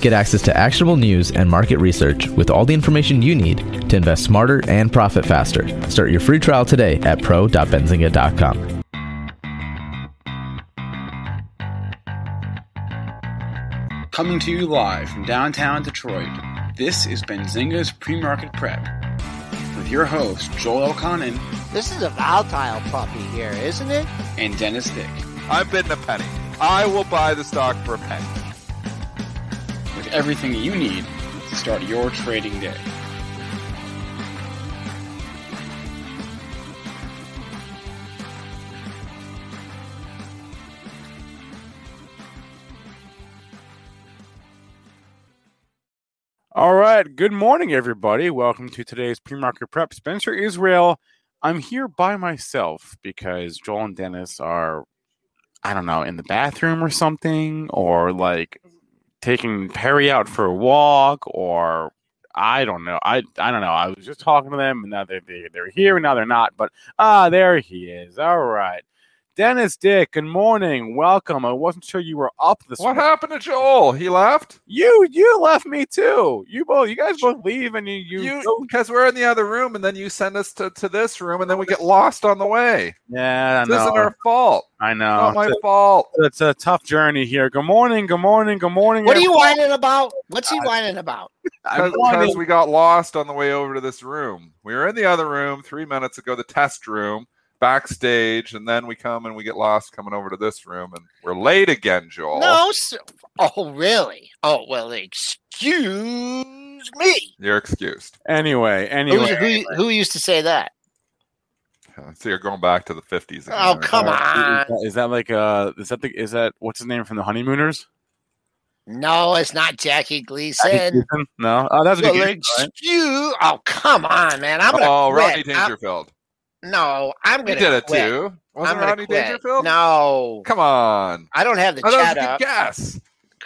Get access to actionable news and market research with all the information you need to invest smarter and profit faster. Start your free trial today at pro.benzinga.com. Coming to you live from downtown Detroit, this is Benzinga's Pre-Market Prep with your host, Joel Elconin This is a volatile puppy here, isn't it? and Dennis Dick. I'm bidding a penny. I will buy the stock for a penny. With everything you need to start your trading day. All right. Good morning, everybody. Welcome to today's pre-market prep. Spencer Israel. I'm here by myself because Joel and Dennis are, I don't know, in the bathroom or something, or like taking Perry out for a walk, or I don't know. I I don't know. I was just talking to them, and now they, they they're here, and now they're not. But ah, there he is. All right, Dennis Dick. Good morning. Welcome. I wasn't sure you were up this. What morning. happened to Joel? He left? You you left me too. You both. You guys both leave, and you you. You because we're in the other room and then you send us to, to this room and then we get lost on the way. yeah, I This isn't our fault. I know. Not my It's a- fault. It's a tough journey here. Good morning. Good morning. Good morning. What are you whining about? What's he whining about? Because we got lost on the way over to this room. We were in the other room three minutes ago, the test room, backstage, and then we come and we get lost coming over to this room and we're late again, Joel. No. So, oh, really? Oh, well, excuse me. You're excused. Anyway, Who, anyway. who, who used to say that? So you're going back to the 50s. Again, Oh, right? come Uh, on. Is that, is that like uh is that the is that what's his name from the honeymooners? No, it's not Jackie Gleason. No, oh, that's a good Well, game, right? excuse. Oh, come on, man. I'm gonna Oh, quit. Rodney Dangerfield. No, I'm gonna. did it quit. too. Wasn't gonna Rodney quit. Dangerfield? No, Come on. I don't have the I thought it was chat a good up. guess.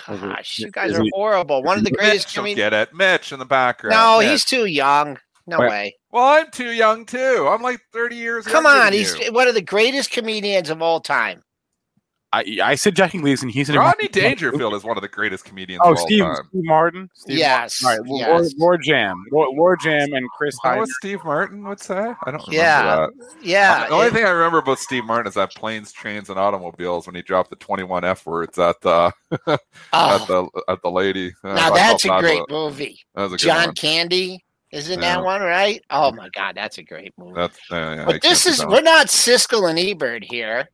Gosh, you guys are horrible. One of the greatest Mitch will comedians. get it. Mitch in the background. No, Mitch. he's too young. No Wait. way. Well, I'm too young too. I'm like 30 years. Come on, than he's you. one of the greatest comedians of all time. I I said Jackie Gleason. He said Rodney Dangerfield is one of the greatest comedians Oh, of all Steve, time. Steve Martin. Steve Yes, Martin. All right, yes. Lord, Lord Jam, Lord, Lord Jam, and Chris How was Steve Martin would say? I don't remember Yeah, that. Yeah, the only it- thing I remember about Steve Martin is that planes, trains, and automobiles when he dropped the 21 F words at the at oh, the at the lady. Uh, now I that's a great about it. movie. That was a John one. Candy is in Yeah. that one, right? Oh my God, that's a great movie. That's, uh, yeah, I but this is—we're not Siskel and Ebert here.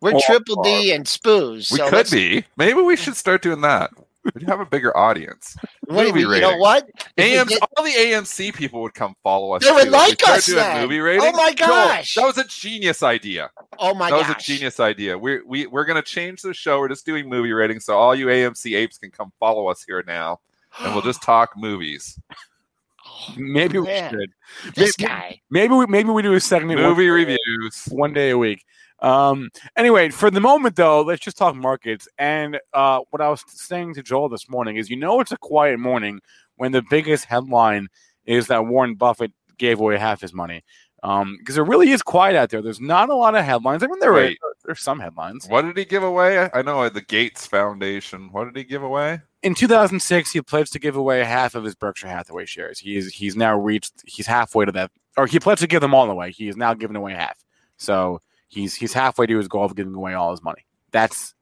We're Triple D and Spoos. We so could let's- be. Maybe we should start doing that. We'd have a bigger audience. What do you, movie mean, you know what? If AMC, get- all the AMC people would come follow us. They would too. If like start us then. movie rating. Oh my Joel, gosh. that was a genius idea. oh my gosh. that gosh! was a genius idea. We're we, we're gonna change the show. We're just doing movie ratings, so all you AMC apes can come follow us here now, and we'll just talk movies, Oh, Maybe we should. this maybe- guy. Maybe we maybe we do a segment one- movie reviews. one day a week. Um, anyway, for the moment though, let's just talk markets. And uh, what I was saying to Joel this morning is, you know, it's a quiet morning when the biggest headline is that Warren Buffett gave away half his money. Um, because it really is quiet out there. There's not a lot of headlines. I mean, there are there's some headlines. What did he give away? I- I know the Gates Foundation. What did he give away? In 2006, he pledged to give away half of his Berkshire Hathaway shares. He's he's now reached. He's halfway to that, or he pledged to give them all away. He is now giving away half. So he's he's halfway to his goal of giving away all his money. That's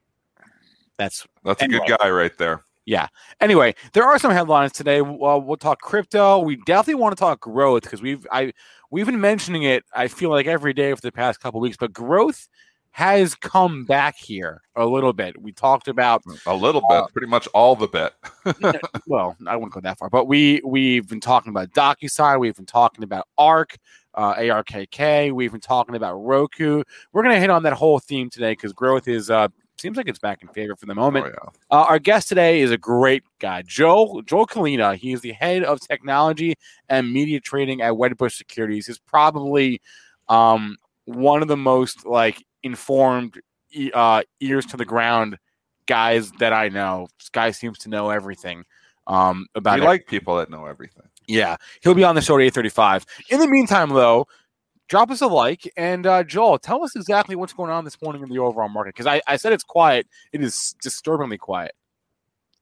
that's That's a good guy right there. Yeah. Anyway, there are some headlines today. Well, we'll talk crypto. We definitely want to talk growth because we've I we've been mentioning it. I feel like every day for the past couple weeks, but growth has come back here a little bit. We talked about a little bit, uh, pretty much all the bit. well, I wouldn't go that far, but we we've been talking about DocuSign. We've been talking about ARK, uh, ARKK. We've been talking about Roku. We're gonna hit on that whole theme today because growth is uh, seems like it's back in favor for the moment. Oh, yeah. uh, our guest today is a great guy, Joe Joe Kulina. He is the head of technology and media trading at Wedbush Securities. He's probably um, one of the most like informed, uh, ears to the ground guys that I know. This guy seems to know everything um, about. We like people that know everything. Yeah, he'll be on the show at eight thirty-five. In the meantime, though, drop us a like. And uh, Joel, tell us exactly what's going on this morning in the overall market because I, I said it's quiet. It is disturbingly quiet.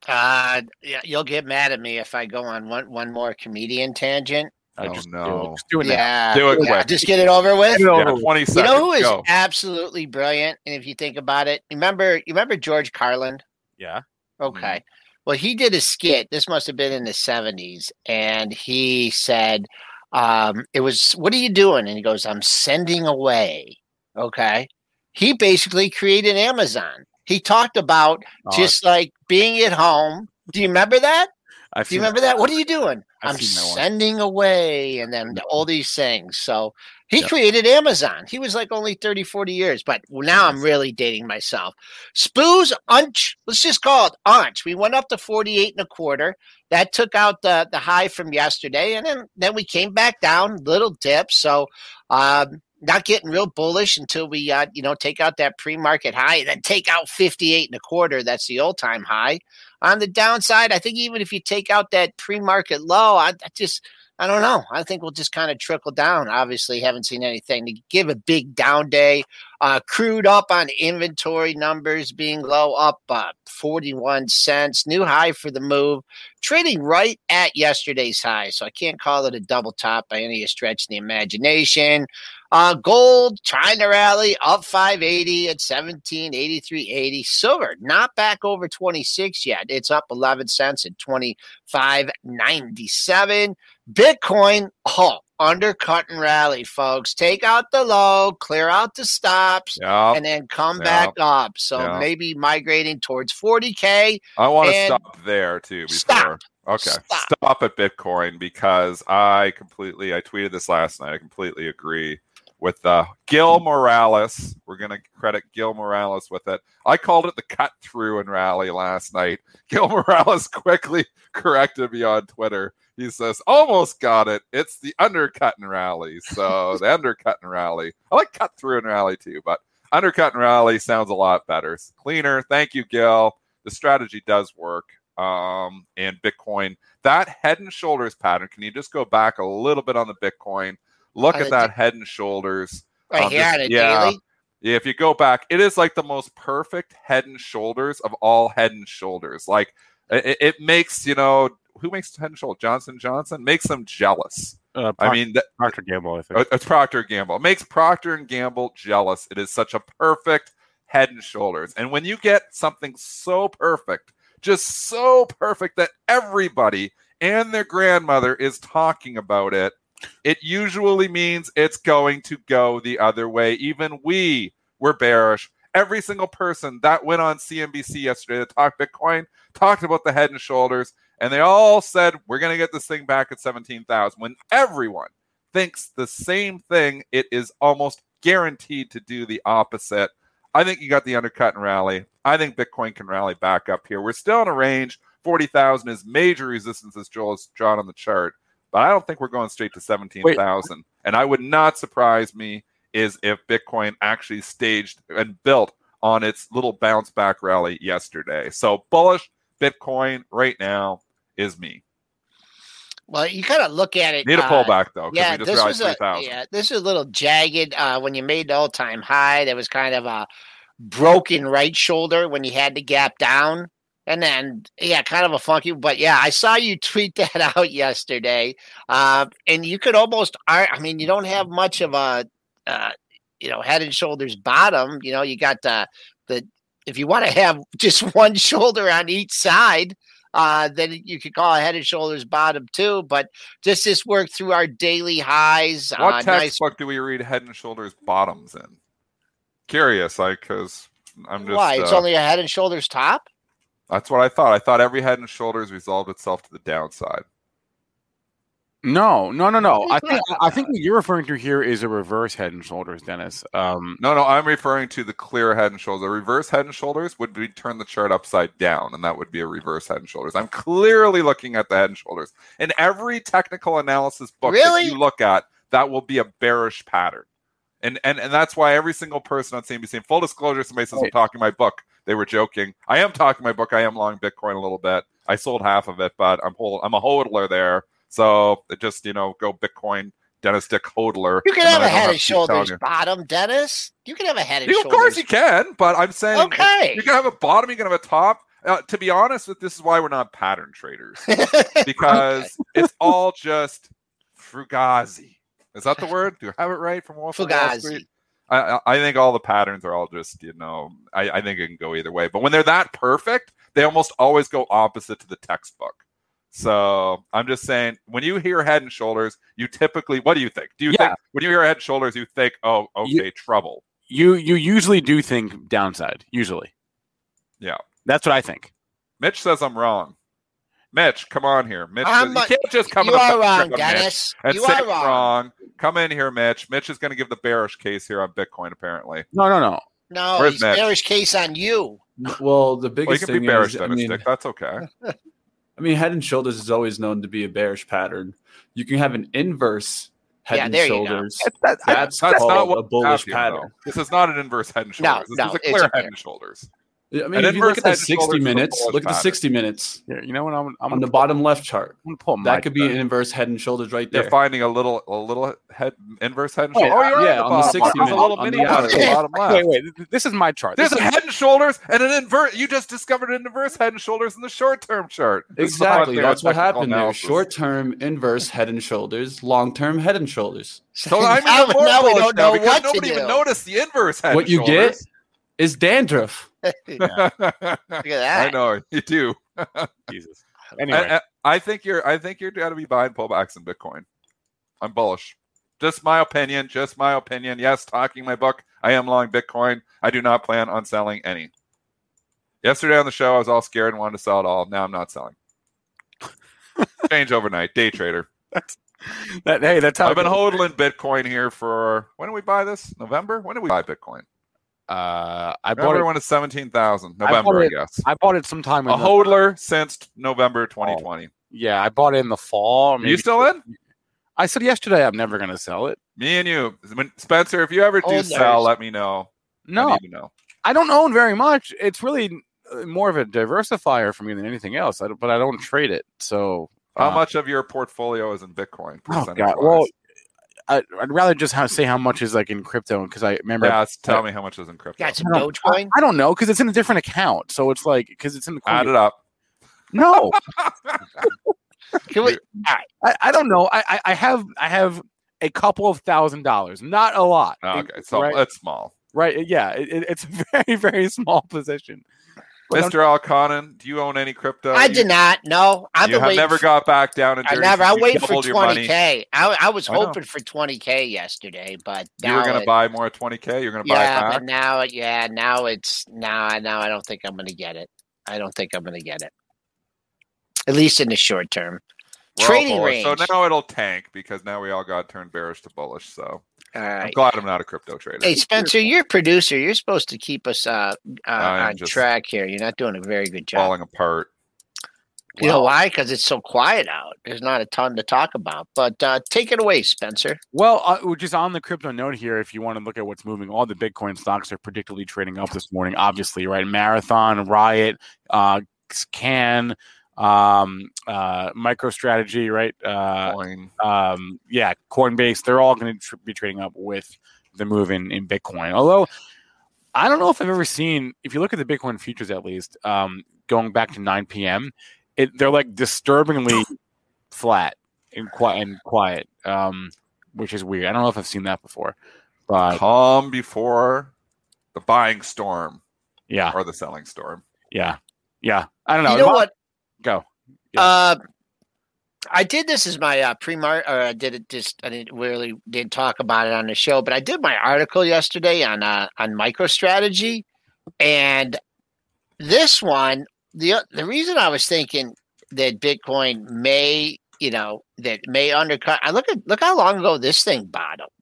Uh, yeah, you'll get mad at me if I go on one one more comedian tangent. I oh, just no, do just do it yeah, do it yeah, quick. Just get it over with. It over. Yeah, Twenty seconds. You know who is Go. absolutely brilliant? And if you think about it, remember you remember George Carlin? Yeah. Okay. Mm-hmm. Well, he did a skit. This must have been in the seventies, and he said, um, "It was what are you doing?" And he goes, "I'm sending away." Okay. He basically created Amazon. He talked about Oh, just like being at home. Do you remember that? I've Do you remember that? What are you doing? I'm sending away and then all these things. So he Yeah. created Amazon. He was like only 30, 40 years, but now I'm really dating myself. Spoos unch, let's just call it unch. We went up to 48 and a quarter. That took out the, the high from yesterday. And then, then we came back down, little dip. So um, not getting real bullish until we uh, you know take out that pre-market high and then take out 58 and a quarter. That's the all-time high. On the downside, I think even if you take out that pre-market low, I, I just I don't know. I think we'll just kind of trickle down. Obviously, haven't seen anything to give a big down day. Uh, crude up on inventory numbers being low, up uh, 41 cents. New high for the move. Trading right at yesterday's high. So I can't call it a double top by any stretch of the imagination. Uh, gold trying to rally up 580 at 1783.80. Silver not back over 26 yet. It's up 11 cents at 25.97. Bitcoin, oh, undercut and rally, folks. Take out the low, clear out the stops, Yeah, and then come Yep. back up. So Yep. maybe migrating towards 40K. I want to stop there too. Before. Stop. Okay, Stop. stop at Bitcoin because I completely. I tweeted this last night. I completely agree with uh, Gil Morales. We're going to credit Gil Morales with it. I called it the cut through and rally last night. Gil Morales quickly corrected me on Twitter. He says, almost got it. It's the undercut and rally. So the undercut and rally. I like cut through and rally too, but undercut and rally sounds a lot better. It's cleaner. Thank you, Gil. The strategy does work. Um, and Bitcoin, that head and shoulders pattern. Can you just go back a little bit on the Bitcoin? Look On at that head and shoulders. Right Um, here this- on a yeah. daily. Yeah, if you go back, it is like the most perfect head and shoulders of all head and shoulders. Like it, it makes you know who makes head and shoulder Johnson Johnson makes them jealous. Uh, I mean, that, Procter Gamble. I think. uh, it's Procter Gamble. It makes Procter and Gamble jealous. It is such a perfect head and shoulders. And when you get something so perfect, just so perfect that everybody and their grandmother is talking about it, it usually means it's going to go the other way. Even we were bearish. Every single person that went on CNBC yesterday to talk Bitcoin talked about the head and shoulders, and they all said, We're going to get this thing back at 17,000. When everyone thinks the same thing, it is almost guaranteed to do the opposite. I think you got the undercut and rally. I think Bitcoin can rally back up here. We're still in a range. 40,000 is major resistance, as Joel has drawn on the chart. But I don't think we're going straight to 17,000. And I would not surprise me is if Bitcoin actually staged and built on its little bounce back rally yesterday. So bullish Bitcoin right now is me. Well, you kind of look at it. Need a uh, pullback though, Yeah, we just this was a 3,000. yeah, this is a little jagged. Uh, when you made the all time high, there was kind of a broken right shoulder when you had to gap down, and then yeah, kind of a funky. But yeah, I saw you tweet that out yesterday, uh, and you could almost. I mean, you don't have much of a, uh, you know, head and shoulders bottom. You know, you got the the. If you want to have just one shoulder on each side, Uh, then you could call a head and shoulders bottom too. But just this work through our daily highs. What uh, nice do we read Head and Shoulders bottoms in? Curious, like because I'm just. Why? It's uh, only a head and shoulders top. That's what I thought. I thought every Head and Shoulders resolved itself to the downside. No, no, no, no. I think I think what you're referring to here is a reverse head and shoulders, Dennis. Um, No, no, I'm referring to the clear Head and Shoulders. A reverse Head and Shoulders would be turn the chart upside down, and that would be a reverse Head and Shoulders. I'm clearly looking at the Head and Shoulders. In every technical analysis book Really? that you look at, that will be a bearish pattern. And and and that's why every single person on CNBC, full disclosure, somebody says I'm talking my book. They were joking. I am talking my book. I am long Bitcoin a little bit. I sold half of it, but I'm hold, I'm a hodler there. So just you know go Bitcoin Dennis Dick hodler. You can have a head and shoulders you. bottom, Dennis. You can have a head and You- of course you can, but I'm saying Okay. you can have a bottom, you can have a top. Uh, to be honest, with this is why we're not pattern traders because it's all just fugazi. Is that the word? Do I have it right from Wolf Fugazi. I I think all the patterns are all just you know I, I think it can go either way. But when they're that perfect, they almost always go opposite to the textbook. So I'm just saying, when you hear head and shoulders, you typically what do you think? Do you Yeah. think when you hear head and shoulders, you think, oh, okay, You- trouble? you you usually do think downside. Usually, Yeah. that's what I think. Mitch says I'm wrong. Mitch, come on here. Mitch, says, I'm you can't just come you in the are wrong, Dennis. and You say are wrong. wrong. Come in here, Mitch. Mitch is going to give the bearish case here on Bitcoin. Apparently, No, no, no. No, Where's he's Mitch? bearish case on you. Well, the well, you biggest can be bearish, is, I Dennis mean, Dick. That's okay. I mean, head and shoulders is always known to be a bearish pattern. You can have an inverse head Yeah, and there you go. shoulders. That- I- That's, That's called not what a bullish have here, pattern. This is not an inverse head and No, shoulders. this no, is a clear a head bear. and shoulders. I mean, An if you look at head the 60 shoulders is a minutes, look at the pattern. 60 minutes Here, you know what? I'm, I'm on the gonna pull- bottom left chart. I'm gonna pull That could be an inverse head and shoulders right You're there. finding a little, a little head inverse head and shoulders. Oh, uh, you're yeah, on the, on the bottom. 60 There's a little minute, on mini the one at the bottom left. Wait, wait. This is my chart. There's This a is- head and shoulders and an invert. You just discovered an inverse head and shoulders in the short term chart. This is the fun Exactly. That's what technical happened there. Short term inverse head and shoulders, long term head and shoulders. So I'm now, even more we bullish don't now know because what nobody even noticed the inverse head what you get is dandruff. Look at that. I know you do. Jesus. Anyway, I, I- I think you're. I think you're going to be buying pullbacks in Bitcoin. I'm bullish. Just my opinion. Just my opinion. Yes, talking my book. I am long Bitcoin. I do not plan on selling any. Yesterday on the show, I was all scared and wanted to sell it all. Now I'm not selling. Change overnight. Day trader. that, hey, that's how I've been it goes. hodling Bitcoin here for when did we buy this? November? When did we buy Bitcoin? Uh, I bought November it. when it's seventeen thousand. I bought November, I, it- guess. I bought it sometime. In A the- hodler since November 2020. Yeah, I bought it in the fall. Are you still in? I said yesterday I'm never going to sell it. Me and you, Spencer. If you ever do Hodlers. sell, let me know. I No, need to know. I don't own very much. It's really uh, more of a diversifier for me than anything else. I don't, but I don't trade it. So How uh, much of your portfolio is in Bitcoin? Oh God! Well, I, I'd rather just how, say how much is like in crypto because I remember. yeah, s- tell me how much is in crypto. Got some I don't, I, Dogecoin. I don't know because it's in a different account. So it's like because it's in the Add it up. No, Can we, I, I don't know. I, I I have I have a couple of thousand dollars, not a lot. Okay, so right, it's small. right. Yeah, it, it- it's a very very small position. Mr. Alconin, do you own any crypto? I did not. No, I've You been have waiting. never for- got back down I never. I waited for doubled your money. twenty k. I, I was I know. hoping for twenty k yesterday, but You were going to buy more at 20k. You're going to buy Yeah, it back. but now, yeah, now it's now. I now I don't think I'm going to get it. I don't think I'm going to get it. At least in the short term. We're Trading range. So now it'll tank because now we all got turned bearish to bullish. So All I'm glad I'm not a crypto trader. Hey Spencer, you're a producer. You're supposed to keep us uh, uh on track here. You're not doing a very good job. falling apart. You know why? Because it's so quiet out. There's not a ton to talk about. But uh, take it away, Spencer. Well, uh, just on the crypto note here, if you want to look at what's moving, all the Bitcoin stocks are predictably trading up this morning. Obviously, right? Marathon, Riot, uh, Can, um, uh, MicroStrategy, right? Uh, Coin. um, yeah, Coinbase, they're all going to tr- be trading up with the move in, in Bitcoin. Although I don't know if I've ever seen, if you look at the Bitcoin futures at least, um, going back to 9 p.m., it, they're like disturbingly flat and quiet, and quiet um, which is weird. I don't know if I've seen that before, but Calm before the buying storm yeah, or the selling storm. yeah, yeah. I don't know. You know what? Go. Yeah. Uh, I did this as my uh, pre-mar, or I did it just. I didn't really didn't talk about it on the show, but I did my article yesterday on uh, on MicroStrategy, and this one, the the reason I was thinking that Bitcoin may, you know, that may undercut. I look at look how long ago this thing bottomed.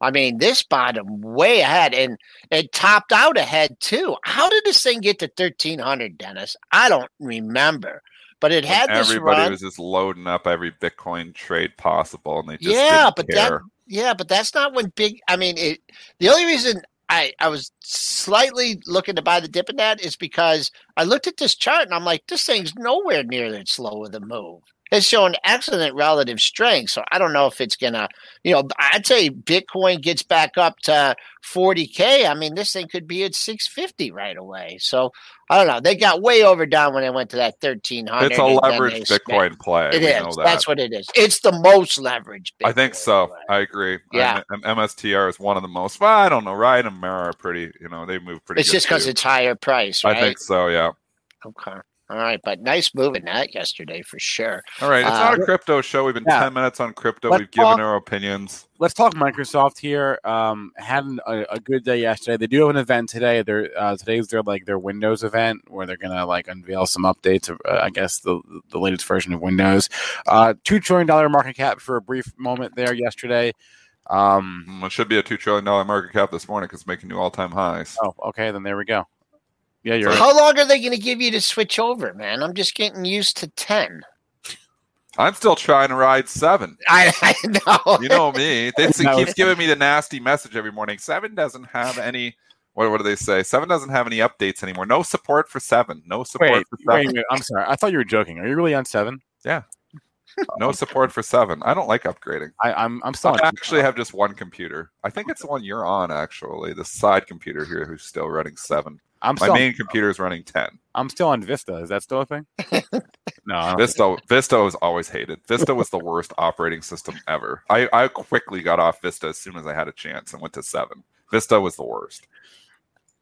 I mean, this bottom way ahead, and it topped out ahead too. How did this thing get to thirteen hundred, Dennis? I don't remember, but it had this Everybody run. was just loading up every Bitcoin trade possible, and they just yeah, but care. that yeah, but that's not when big. I mean, it. The only reason I I was slightly looking to buy the dip in that is because I looked at this chart and I'm like, this thing's nowhere near that slow of a move. It's shown excellent relative strength, so I don't know if it's gonna. You know, I'd say Bitcoin gets back up to 40k. I mean, this thing could be at 650 right away. So I don't know. They got way overdone when they went to that 1300. it's a leveraged Bitcoin play. It is. that. That's what it is. It's the most leveraged. I think so. play. I agree. Yeah. M- MSTR is one of the most. Well, I don't know. Riot and Mara are pretty. You know, they move pretty. It's just because it's higher price, right? I think so. Yeah. Okay. All right, but nice move in that yesterday for sure. All right. It's Uh, not a crypto show. We've been yeah. ten minutes on crypto. Let's We've given our opinions. let's talk Microsoft here. Um, had an- a, a good day yesterday. They do have an event today. They're uh, today's their like their Windows event where they're gonna like unveil some updates. Of, uh, I guess the the latest version of Windows. Uh, Two trillion dollar market cap for a brief moment there yesterday. Um, Mm, It should be a two trillion dollar market cap this morning because it's making new all time highs. oh, okay, then there we go. Yeah, you're right. How long are they going to give you to switch over, man? I'm just getting used to 10. I'm still trying to ride seven. I, I know. You know me. They, he No. keeps giving me the nasty message every morning. Seven doesn't have any. What, what do they say? Seven doesn't have any updates anymore. No support for seven. No support Wait, for wait seven. a minute. I'm sorry. I thought you were joking. Are you really on seven? Yeah. No support for seven. I don't like upgrading. I, I'm I'm still. I actually have just one computer. I think it's the one you're on, actually. The side computer here who's still running seven. I'm My still. main computer is running 10. I'm still on Vista. Is that still a thing? no. Vista Vista was always hated. Vista was the worst operating system ever. I, I quickly got off Vista as soon as I had a chance and went to seven. Vista was the worst.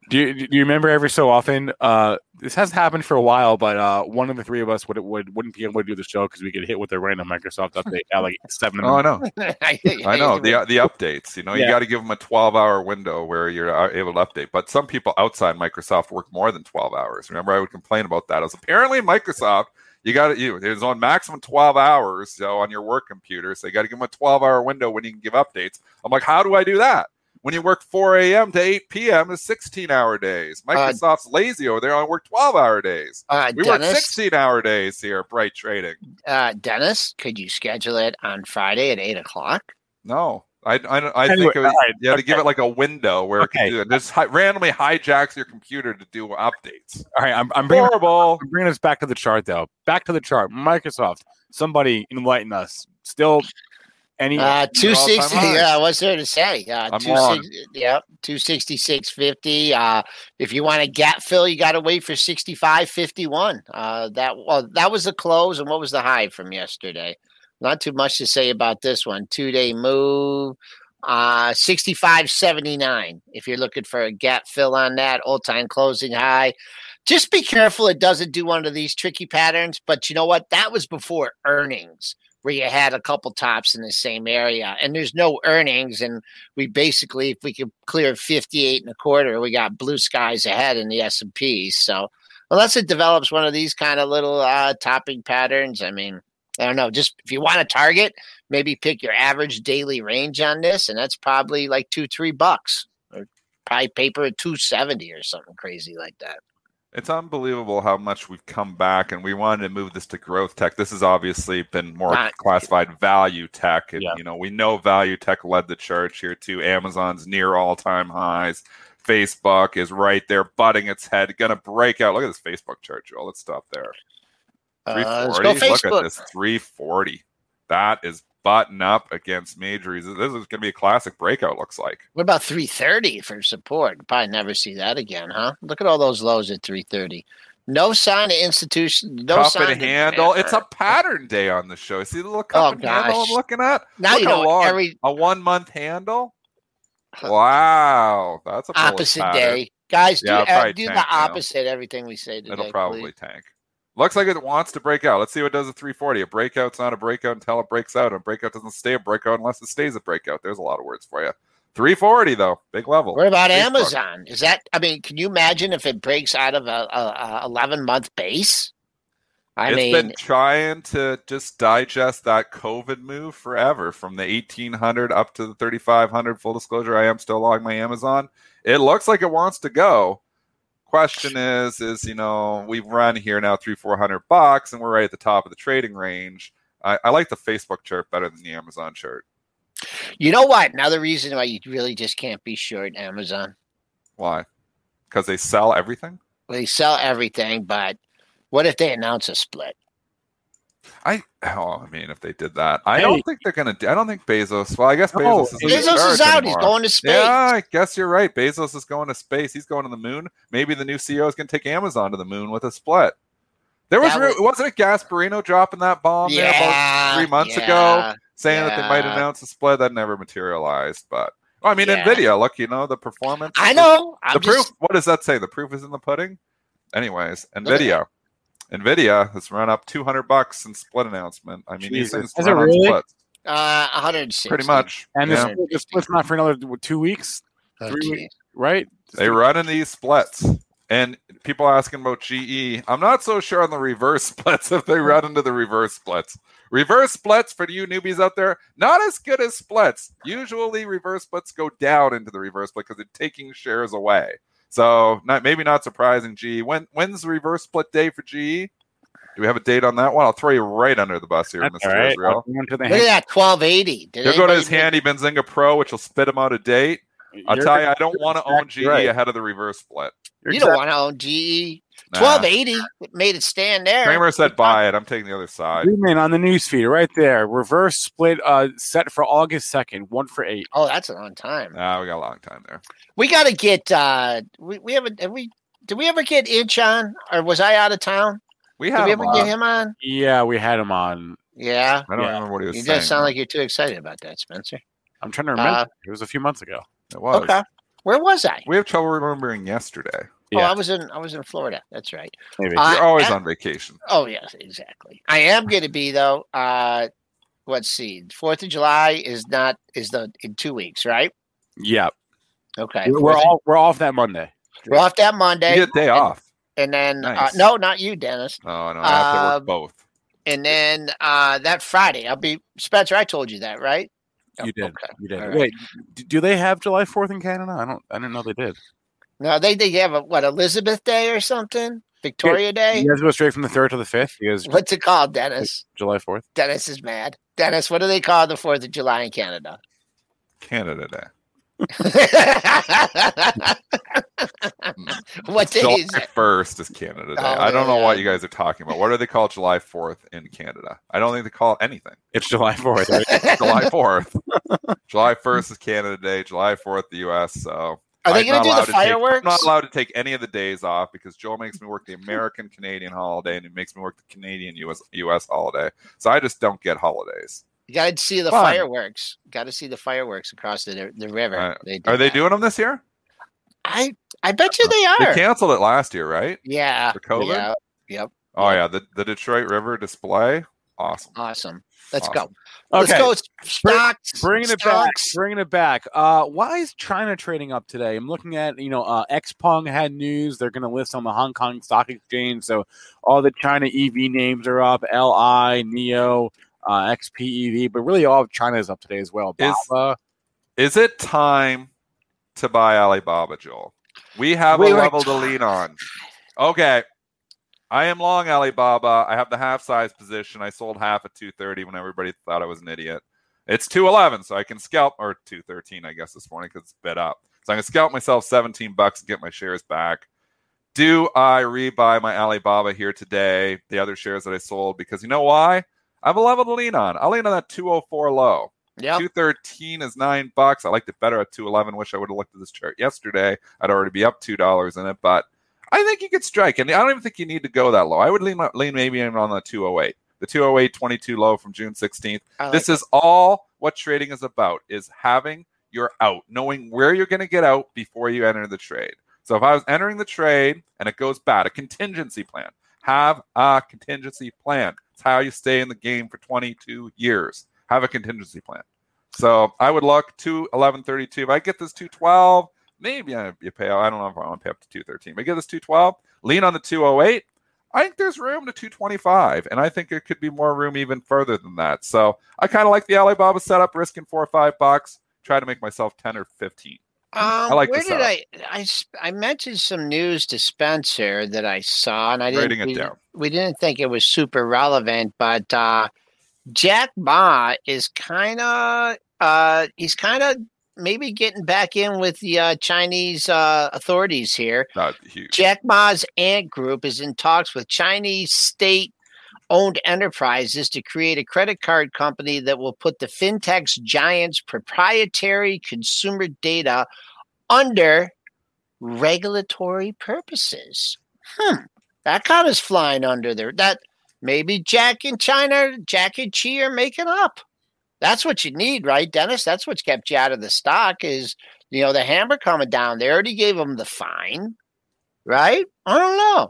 Do you, do you remember every so often? Uh, this has happened for a while, but uh, one of the three of us would would wouldn't be able to do the show because we get hit with a random Microsoft update at like seven. Oh, I know. I know the the updates. You know, you got to give them a twelve hour window where you're uh, able to update. But some people outside Microsoft work more than twelve hours. Remember, I would complain about that. As apparently Microsoft, you got to you there's on maximum twelve hours so on your work computer. So you got to give them a twelve hour window when you can give updates. I'm like, how do I do that? When you work 4 a.m. to 8 p.m. is 16 hour days. Microsoft's lazy over there. I work 12 hour days. Uh, We work 16 hour days here at Bright Trading. uh, Dennis, could you schedule it on Friday at 8 o'clock? No, I I, I Anyway, think it was, all right, you had to give it like a window where it Okay. can do it. Just hi- randomly hijacks your computer to do updates. All right, I'm, I'm bringing Horrible. I'm bringing us back to the chart though. Back to the chart. Microsoft. Somebody enlighten us. Still, any? Uh, 260. Yeah, what's there to say? Uh, I'm 260 yeah, 266.50. Uh, if you want a gap fill, you got to wait for 65.51. Uh, that well, that was the close, and what was the high from yesterday? Not too much to say about this one. Two day move. Uh, 65.79. If you're looking for a gap fill on that, all time closing high. Just be careful it doesn't do one of these tricky patterns. But you know what? That was before earnings where you had a couple tops in the same area and there's no earnings and we basically if we could clear 58 and a quarter we got blue skies ahead in the s&p so unless it develops one of these kind of little uh, topping patterns i mean i don't know just if you want to target maybe pick your average daily range on this and that's probably like two three bucks or probably paper at 270 or something crazy like that It's unbelievable how much we've come back, and we wanted to move this to growth tech. This has obviously been more Right. classified value tech, and Yeah. you know we know value tech led the charge here too. Amazon's near all-time highs. Facebook is right there, butting its head, gonna break out. Look at this Facebook chart, Joel. Let's stop there. uh, 340. let's go Look at this 340. That is button up against majors. This is going to be a classic breakout. Looks like. What about 330 for support? Probably never see that again, huh? Look at all those lows at 330. No sign of institution. No cup sign and of handle. It's a pattern day on the show. See the little cup Oh, and handle. I'm looking at? Now Look you know long. every A one month handle. Wow, that's a opposite pattern. day. Guys, do, Yeah, uh, do the tank now. opposite everything we say today. It'll probably please. tank. Looks like it wants to break out. Let's see what it does at 340. A breakout's not a breakout until it breaks out. A breakout doesn't stay a breakout unless it stays a breakout. There's a lot of words for you. 340 though, big level. What about Facebook. Amazon? Is that? I mean, can you imagine if it breaks out of a, a, a eleven month base? I It's mean, been trying to just digest that COVID move forever from the 1800 up to the 3500. Full disclosure, I am still logging my Amazon. It looks like it wants to go. Question is, is you know we've run here now three four hundred bucks, and we're right at the top of the trading range. I, I like the Facebook chart better than the Amazon chart. you know what? Another reason why you really just can't be short Amazon. Why? Because they sell everything. They sell everything, but what if they announce a split? I oh, I mean, if they did that, I Hey. don't think they're gonna. do I don't think Bezos. Well, I guess No, Bezos is. Bezos is out. He's going to space. Yeah, I guess you're right. Bezos is going to space. He's going to the moon. Maybe the new CEO is going to take Amazon to the moon with a split. There was would- wasn't it Gasparino dropping that bomb there about Yeah, three months yeah, ago, saying that they might announce a split that never materialized. But well, I mean, Yeah. Nvidia. Look, you know the performance. I know. I'm the proof. just- What does that say? The proof is in the pudding. Anyways, Nvidia. Nvidia has run up 200 bucks in split announcement. I mean, these Jesus. things Has it run on really? splits, Uh, 160. pretty much. And Yeah. the split- split's not for another what, two weeks, Oh, three geez. weeks, right? They run in these splits. And people asking about GE, I'm not so sure on the reverse splits if they run into the reverse splits. Reverse splits for you newbies out there, not as good as splits. Usually, reverse splits go down into the reverse split because they're taking shares away. So, not maybe not surprising. GE. When when's the reverse split day for GE? Do we have a date on that one? I'll throw you right under the bus here, That's Mr. all right. Israel. I'll go into the Look at that, 1280. Did He'll go to his make- handy Benzinga Pro, which will spit him out of date. I'll You're- tell you, I don't want to own GE right. ahead of the reverse split. you're You don't want to own GE. Nah. 1280 made it stand there. Cramer said buy it. I'm taking the other side. Zoom in on the news feed right there. Reverse split uh, set for August second, one for eight. Oh, that's a long time. Ah, we got a long time there. We got to get. uh We we haven't. Have we did we ever get Inch on, or was I out of town? We Did have. we him ever get him on? Yeah, we had him on. Yeah. I don't Yeah. remember what he was saying. You saying. just sound like you're too excited about that, Spencer. I'm trying to remember. Uh, it was a few months ago. it was. Okay. Where was I? We have trouble remembering yesterday. Oh, I was in I was in Florida. That's right. Uh, You're always on vacation. Oh yes, exactly. I am going to be though. Uh Let's see. Fourth of July is not is the in two weeks, right? yeah, Okay. we're 4th of- all we're off that Monday. we're off that You Monday, get a day and- off. and then uh, no, not you, Dennis. Oh no, I have to Um, work both. And then uh that Friday, I'll be Spencer. I told you that, right? You did. Okay. You did. All right. Wait, d- do they have July Fourth in Canada? I don't. I didn't know they did. No, they they have a what Elizabeth Day or something, Victoria Day. You guys go straight from the third to the fifth. You guys What's it called, Dennis? July Fourth. Dennis is mad. Dennis, what do they call the Fourth of July in Canada? Canada Day. what day July is it? first is Canada Day. Oh, I don't know yeah. what you guys are talking about. What do they call July fourth in Canada? I don't think they call it anything. It's July Fourth. Right? July fourth. July first is Canada Day. July fourth, the U.S. So Are they I'm going not to do allowed the to take- I'm not allowed to take any of the days off because Joel makes me work the American Canadian holiday and he makes me work the Canadian US US holiday. So I just don't get holidays. You got to see the Fun. fireworks. Got to see the fireworks across the the river. Uh, They Are they that. doing them this year? I I bet you they are. They canceled it last year, right? Yeah. For COVID? Yeah. Yep. Oh yeah, the, the Detroit River display. Awesome. Awesome. Let's Awesome. go. Let's Okay. go. Stocks. Bringing it back, bringing it back. Uh, why is China trading up today? I'm looking at, you know, uh, Xpeng had news. They're going to list on the Hong Kong Stock Exchange. So all the China EV names are up Li, NIO, uh, XPEV, but really all of China is up today as well. Is- Baba, Is it time to buy Alibaba, Joel? We have We a were level to lean on. Okay. I am long Alibaba. I have the half size position. I sold half at 230 when everybody thought I was an idiot. It's 211, so I can scalp or 213, I guess, this morning because it's bid up. So I'm gonna scalp myself 17 bucks and get my shares back. Do I rebuy my Alibaba here today? The other shares that I sold because you know why? I have a level to lean on. I'll lean on that 204 low. Yep. 213 is nine bucks. I liked it better at 211. Wish I would have looked at this chart yesterday. I'd already be up two dollars in it, but I think you could strike. And I don't even think you need to go that low. I would lean lean maybe even on the 208. The 208 22 low from June 16th. Like This is all what trading is about is having your out, knowing where you're going to get out before you enter the trade. So if I was entering the trade and it goes bad, a contingency plan. Have a contingency plan. It's how you stay in the game for 22 years. Have a contingency plan. So I would look to 1132. If I get this 212, maybe I, you pay. I don't know if I want to pay up to 213. But get this 212. Lean on the 208. I think there's room to 225, and I think it could be more room even further than that. So I kind of like the Alibaba setup, risking four or five bucks. Try to make myself 10 or 15. Um, I like where did I, I I mentioned some news to Spencer that I saw, and I didn't. We, we didn't think it was super relevant, but uh, Jack Ma is kind of uh, he's kind of maybe getting back in with the uh, Chinese uh, authorities here. Not huge. Jack Ma's Ant Group is in talks with Chinese state owned enterprises to create a credit card company that will put the fintech's giant's proprietary consumer data under regulatory purposes. Hmm. That kind of flying under there. That maybe Jack and China, Jack and Chi are making up. That's what you need, right, Dennis? That's what's kept you out of the stock is, you know, the hammer coming down. They already gave them the fine, right? I don't know.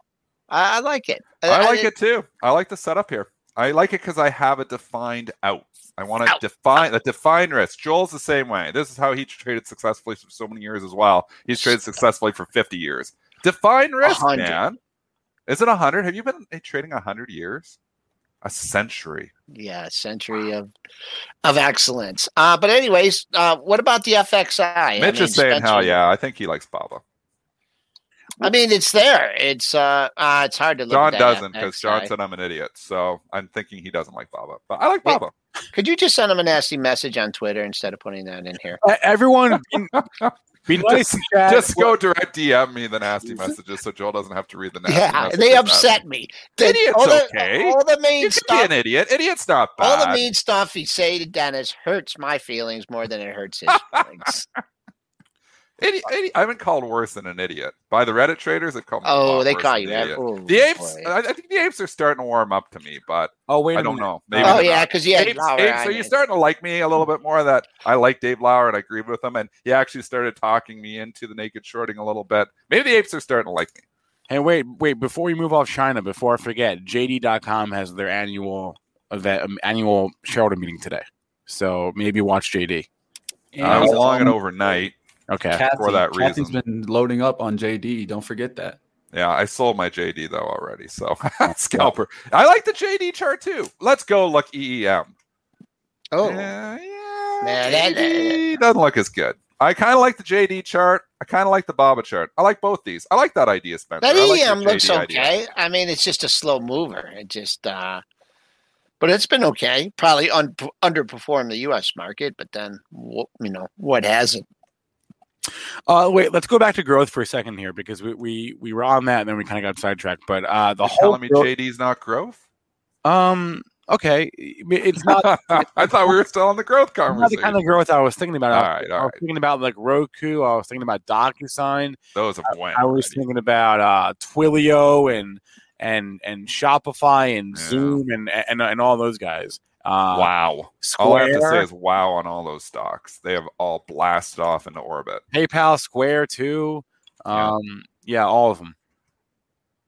I, I like it. Uh, I like uh, it too. I like the setup here. I like it because I have a defined out. I want to define a defined risk. Joel's the same way. This is how he traded successfully for so many years as well. He's traded successfully for 50 years. Define risk, 100. man. Is it 100? Have you been eh, trading 100 years? A century. Yeah, century of of excellence. Uh, but anyways, uh, what about the FXI? I Mitch mean, is saying, hell yeah. I think he likes Baba. I mean, it's there. It's uh, uh it's hard to look. John at doesn't because John said I'm an idiot. So I'm thinking he doesn't like Baba. But I like Yeah. Baba. Could you just send him a nasty message on Twitter instead of putting that in here? Uh, Everyone, be, nice chat. Just go direct DM me the nasty messages so Joel doesn't have to read the nasty Yeah, messages. they upset me. The- Idiot's all the, okay. All the main You could be stuff. an idiot. Idiot's not All the mean stuff he say to Dennis hurts my feelings more than it hurts his feelings. Idi- idi- I've been called worse than an idiot by the Reddit traders. They call me. oh, they worse call you an that. Oh, The apes. boy. I, I think the apes are starting to warm up to me, but oh wait, I a don't know. Maybe Oh yeah, because you had Apes, Lauer apes, on are you it. starting to like me a little bit more? That I like Dave Lauer and I agree with him, and he actually started talking me into the naked shorting a little bit. Maybe the apes are starting to like me. Hey, wait, wait! Before we move off China, before I forget, JD.com has their annual event, um, annual shareholder meeting today. So maybe watch JD. I was And, long and overnight. Okay. Cathie, for that Cathie's reason. been loading up on JD. Don't forget that. Yeah, I sold my JD though already. So scalper. I like the JD chart too. Let's go look EEM. Oh, Yeah, yeah. Man, that- JD doesn't look as good. I kind of like the JD chart. I kind of like the Baba chart. I like both these. I like that idea, Spencer. that I like your EM looks JD idea. okay. I mean, it's just a slow mover. It just, uh but it's been okay. Probably un- underperformed the U.S. market, but then you know what hasn't? Uh, wait, let's go back to growth for a second here because we we, we were on that and then we kind of got sidetracked. But uh, the You're whole telling me growth- JD's not growth? um okay, it's not I thought we were still on the growth not the kind of growth I was thinking about. All I, right, all I was right. thinking about like Roku. I was thinking about DocuSign. Those have went. I was already. thinking about uh, Twilio and and and Shopify and Yeah. Zoom and, and and all those guys. Uh, wow. All I have to say is wow on all those stocks. They have all blasted off into orbit. PayPal, Square too. Yeah. Um, yeah, all of them.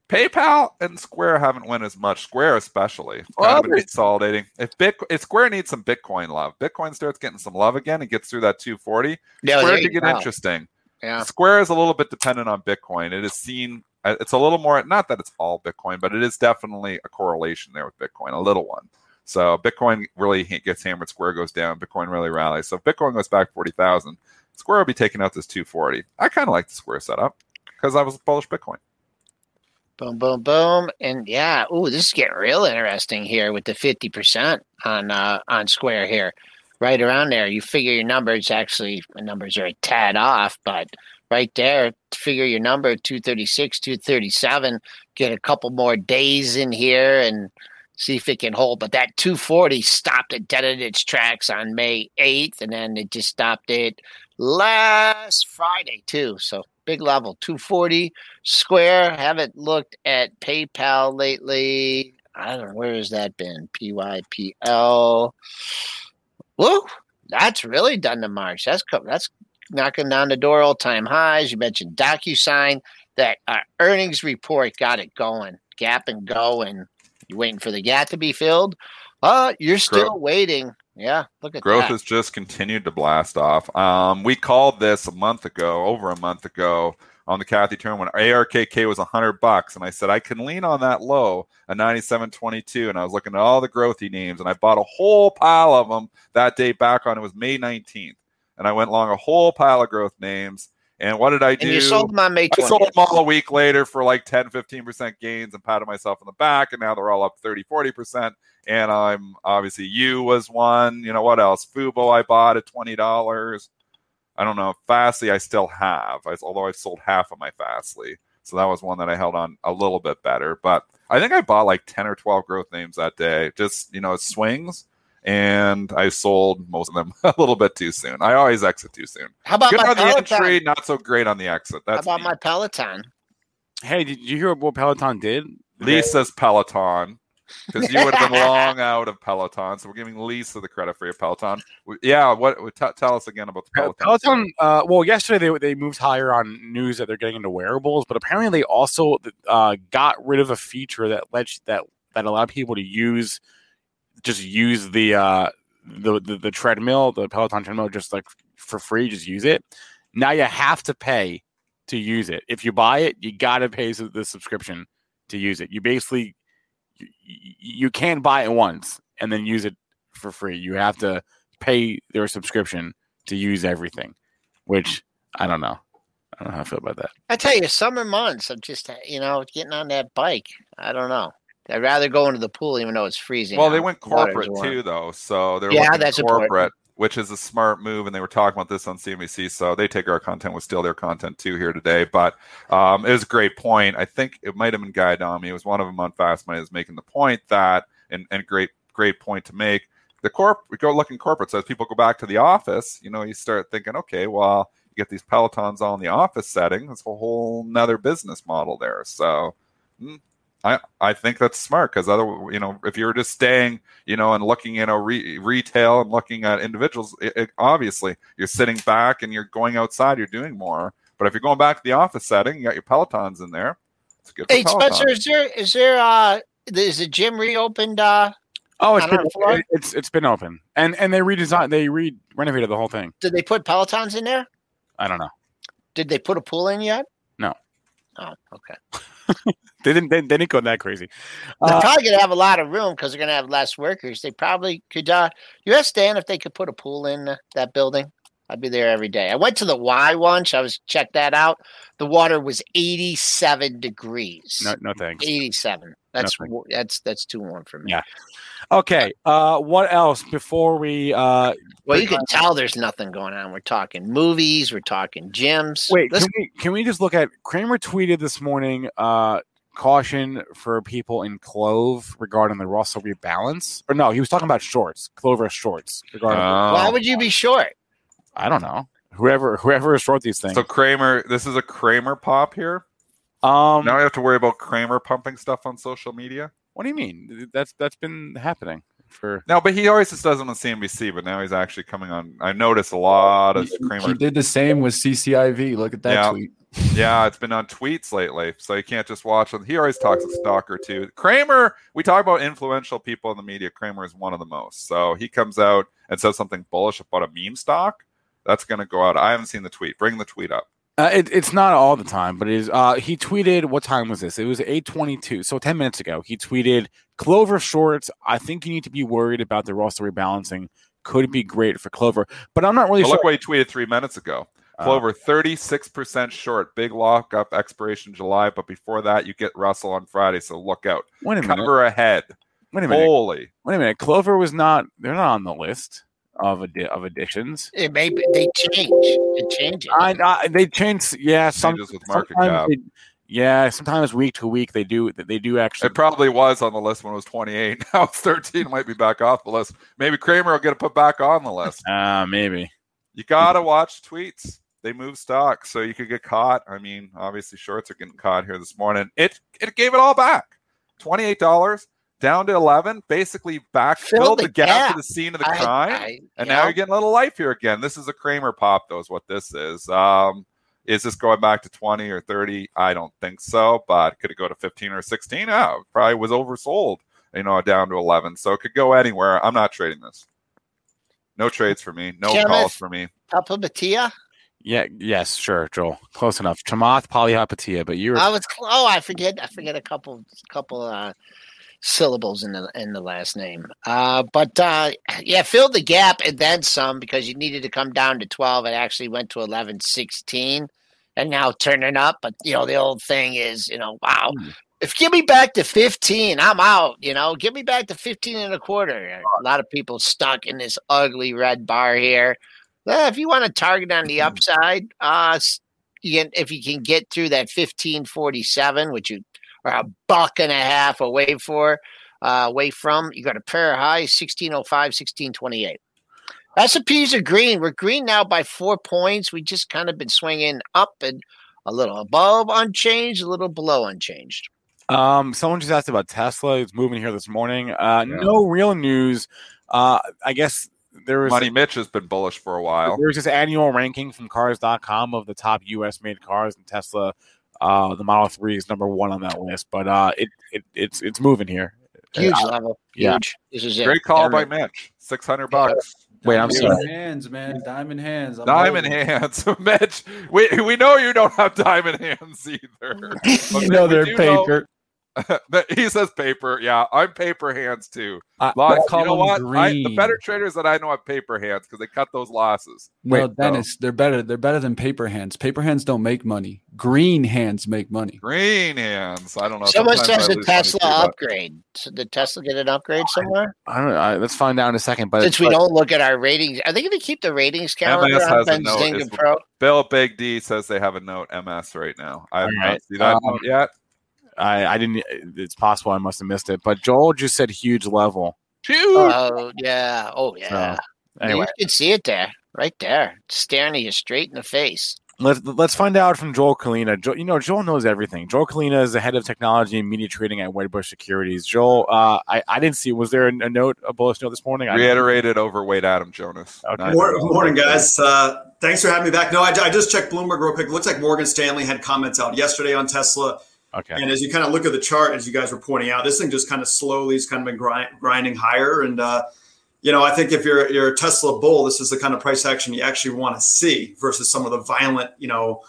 PayPal and Square haven't went as much. Square especially It's kind Well, of been consolidating. If Bitcoin, if Square needs some Bitcoin love, Bitcoin starts getting some love again and gets through that 240. Yeah, Square could get interesting. Yeah. Square is a little bit dependent on Bitcoin. It is seen. uh, It's a little more. Not that it's all Bitcoin, but it is definitely a correlation there with Bitcoin, a little one. So Bitcoin really gets hammered. Square goes down. Bitcoin really rallies. So if Bitcoin goes back forty thousand, Square will be taking out this two forty. I kind of like the Square setup because I was bullish Bitcoin. Boom, boom, boom, and yeah. Ooh, this is getting real interesting here with the fifty percent on uh, on Square here, right around there. You figure your numbers. Actually, my numbers are a tad off, but right there, figure your number two thirty six, two thirty seven. Get a couple more days in here and see if it can hold. But that two forty stopped it dead in its tracks on May eighth, and then it just stopped it last Friday too. So big level, two forty. Square, haven't looked at PayPal lately. I don't know where has that been. PYPL. Woo, that's really done the march. That's that's knocking down the door all time highs. You mentioned DocuSign. That uh, earnings report got it going. gap and go, and you're waiting for the gap to be filled. Uh, you're still Growth. waiting. Yeah, look at Growth that. has just continued to blast off. Um, we called this a month ago, over a month ago, on the Cathie turn when ARKK was hundred bucks, and I said I can lean on that low, a ninety-seven twenty-two, and I was looking at all the growthy names, and I bought a whole pile of them that day back on it was May nineteenth, and I went long a whole pile of growth names. And what did I do? and you sold them on May I sold them all a week later for like 10, 15% gains and patted myself on the back. And now they're all up 30, 40%. And I'm obviously you was one. You know what else? Fubo I bought at $20. I don't know. Fastly I still have, I, although I've sold half of my Fastly. So that was one that I held on a little bit better. But I think I bought like 10 or 12 growth names that day. Just, you know, it swings. And I sold most of them a little bit too soon. I always exit too soon. How about Good my on the Peloton? entry, not so great on the exit. How That's about me. my Peloton? Hey, did you hear what Peloton did? Lisa's Peloton because you would have been long out of Peloton. So we're giving Lisa the credit for your Peloton. Yeah, what? T- tell us again about the Peloton. Peloton. Uh, well, yesterday they they moved higher on news that they're getting into wearables, but apparently they also uh, got rid of a feature that lets that that allowed people to use just use the uh, the, the the treadmill, the Peloton treadmill, just like for free, just use it. Now you have to pay to use it. If you buy it, you got to pay the subscription to use it. You basically you, you can't buy it once and then use it for free. You have to pay their subscription to use everything, which I don't know. I don't know how I feel about that. I tell you, summer months, I'm just you know getting on that bike. I don't know. I'd rather go into the pool even though it's freezing. Well, they went corporate too, though. So they're Yeah, that's corporate, important. which is a smart move. And they were talking about this on CNBC. So they take our content, we steal their content too here today. But um, it was a great point. I think it might have been Guy Adami. It was one of them on Fast Money is making the point that, and, and great, great point to make. The corp, we go looking corporate. So as people go back to the office, you know, you start thinking, okay, well, you get these Pelotons all in the office setting. That's a whole nother business model there. So mm, I I think that's smart because other you know if you're just staying you know and looking you know re- retail and looking at individuals, it, it- obviously you're sitting back and you're going outside, you're doing more. But if you're going back to the office setting, you got your Pelotons in there. It's good. For Hey Peloton. Spencer, is there is there uh is the gym reopened? Uh, Oh, it's On our been, it- it's it's been open, and and they redesigned, they re renovated the whole thing. did they put Pelotons in there? I don't know. Did they put a pool in yet? No. Oh, okay. They didn't. They, they didn't go that crazy. They're Uh, probably gonna have a lot of room because they're gonna have less workers. They probably could. Uh, you ask Dan if they could put a pool in uh, that building. I'd be there every day. I went to the Y once. I was check that out. The water was 87 degrees. no, no thanks. 87. That's Nothing. wa- that's that's too warm for me. Yeah. Okay. Uh, what else before we? Uh, Well, you can tell there's nothing going on. We're talking movies. We're talking gyms. wait. Let's Can we can we just look at Cramer tweeted this morning? Uh, caution for people in Clove regarding the Russell rebalance. Or no, he was talking about shorts, Clover shorts. Regarding, Oh. Why would you be short? I don't know. Whoever whoever is short these things. So Cramer, this is a Cramer pop here. um, Now we have to worry about Cramer pumping stuff on social media. What do you mean? That's that's been happening for. No, but he always just does them on CNBC. But now he's actually coming on. I noticed a lot of He, Cramer he did the same with CCIV. Look at that Yeah. tweet. Yeah, it's been on tweets lately, so you can't just watch them. He always talks to Stalker too. Cramer, we talk about influential people in the media. Cramer is one of the most. So he comes out and says something bullish about a meme stock. That's going to go out. I haven't seen the tweet. Bring the tweet up. Uh, it, it's not all the time, but it is. Uh, he tweeted. What time was this? It was eight twenty-two. So ten minutes ago, he tweeted Clover shorts. I think you need to be worried about the Russell rebalancing. Could be great for Clover, but I'm not really Well, sure. look what he tweeted three minutes ago. Uh, Clover, 36% short. Big lockup expiration July, but before that, you get Russell on Friday. So look out. wait a minute. Cover ahead. Wait a minute. Holy. Wait a minute. Clover was not. They're not on the list of adi- of additions. It may be, they change. It changes. I, I they change. Yeah, some Changes with market sometimes cap. they- yeah, sometimes week to week they do. They do actually. It probably was on the list when it was 28. Now it's 13. It might be back off the list. Maybe Cramer will get it put back on the list. Uh, maybe. You gotta watch tweets. They move stock, so you could get caught. I mean, obviously shorts are getting caught here this morning. It it gave it all back. Twenty eight dollars down to eleven, basically back Filled filled the the gap, gap. to the scene of the crime, I- and yeah. now you're getting a little life here again. This is a Cramer pop, though, is what this is. Um, Is this going back to 20 or 30? I don't think so, but could it go to 15 or 16? Oh, probably was oversold, you know, down to 11. So it could go anywhere. I'm not trading this. No trades for me. No Kenneth? calls for me. Palpatia? Yeah, yes, sure, Joel. Close enough. Chamath Palihapitiya, but you were I was cl- oh, I forget I forget a couple couple uh syllables in the in the last name. Uh but uh yeah, filled the gap and then some because you needed to come down to 12 it actually went to 11 16 and now turning up, but you know the old thing is, you know, wow. If give me back to 15, I'm out, you know. Give me back to 15 and a quarter. A lot of people stuck in this ugly red bar here. Well, if you want to target on the upside, uh, you can, if you can get through that fifteen forty seven, which you are a buck and a half away for, uh, away from, you got a pair of highs 1605, 1628. S&Ps are green. We're green now by four points. We just kind of been swinging up and a little above unchanged, a little below unchanged. Um, someone just asked about Tesla. It's moving here this morning. Uh, no real news. Uh, I guess there was Money Mitch has been bullish for a while. There's this annual ranking from Cars.com of the top U.S. made cars, and Tesla, uh, the Model Three is number one on that list. But uh, it, it it's it's moving here. Huge Uh, level. yeah. Huge. This is it. Great call by Everett. Mitch. 600 bucks. Wait, I'm Diamond sorry. hands, man. Diamond hands. I'm Diamond holding. hands, Mitch. We we know you don't have diamond hands either. But You know they're do know- paper. that he says paper. Yeah, I'm paper hands too. I- Lots, call you know them what? I, the better traders that I know have paper hands because they cut those losses. No, Wait, Dennis, they're better. They're better than paper hands. Paper hands don't make money. Green hands make money. Green hands. I don't know. Someone sometimes says I a lose money Tesla too, but- upgrade. So did Tesla get an upgrade somewhere? I don't know. I, let's find out in a second. But Since we but- don't look at our ratings, are they going to keep the ratings calendar MS on a note. Benzinga Pro? Bill Big D says they have a note MS right now. I have All not right. seen that Um, note yet. I, I didn't. It's possible I must have missed it. But Joel just said huge level. Huge. Oh yeah. Oh yeah. Anyway, You can see it there, right there, staring at you straight in the face. let's let's find out from Joel Kulina. Jo, you know, Joel knows everything. Joel Kulina is the head of technology and media trading at Wedbush Securities. Joel, uh, I I didn't see. Was there a, a note, a bullish note this morning? I- Reiterated overweight Adam Jonas. Okay. Not- morning, guys. Uh, thanks for having me back. No, I, I just checked Bloomberg real quick. It looks like Morgan Stanley had comments out yesterday on Tesla. Okay. And as you kind of look at the chart, as you guys were pointing out, this thing just kind of slowly has kind of been grind, grinding higher. And, uh, you know, I think if you're, you're a Tesla bull, this is the kind of price action you actually want to see versus some of the violent, you know,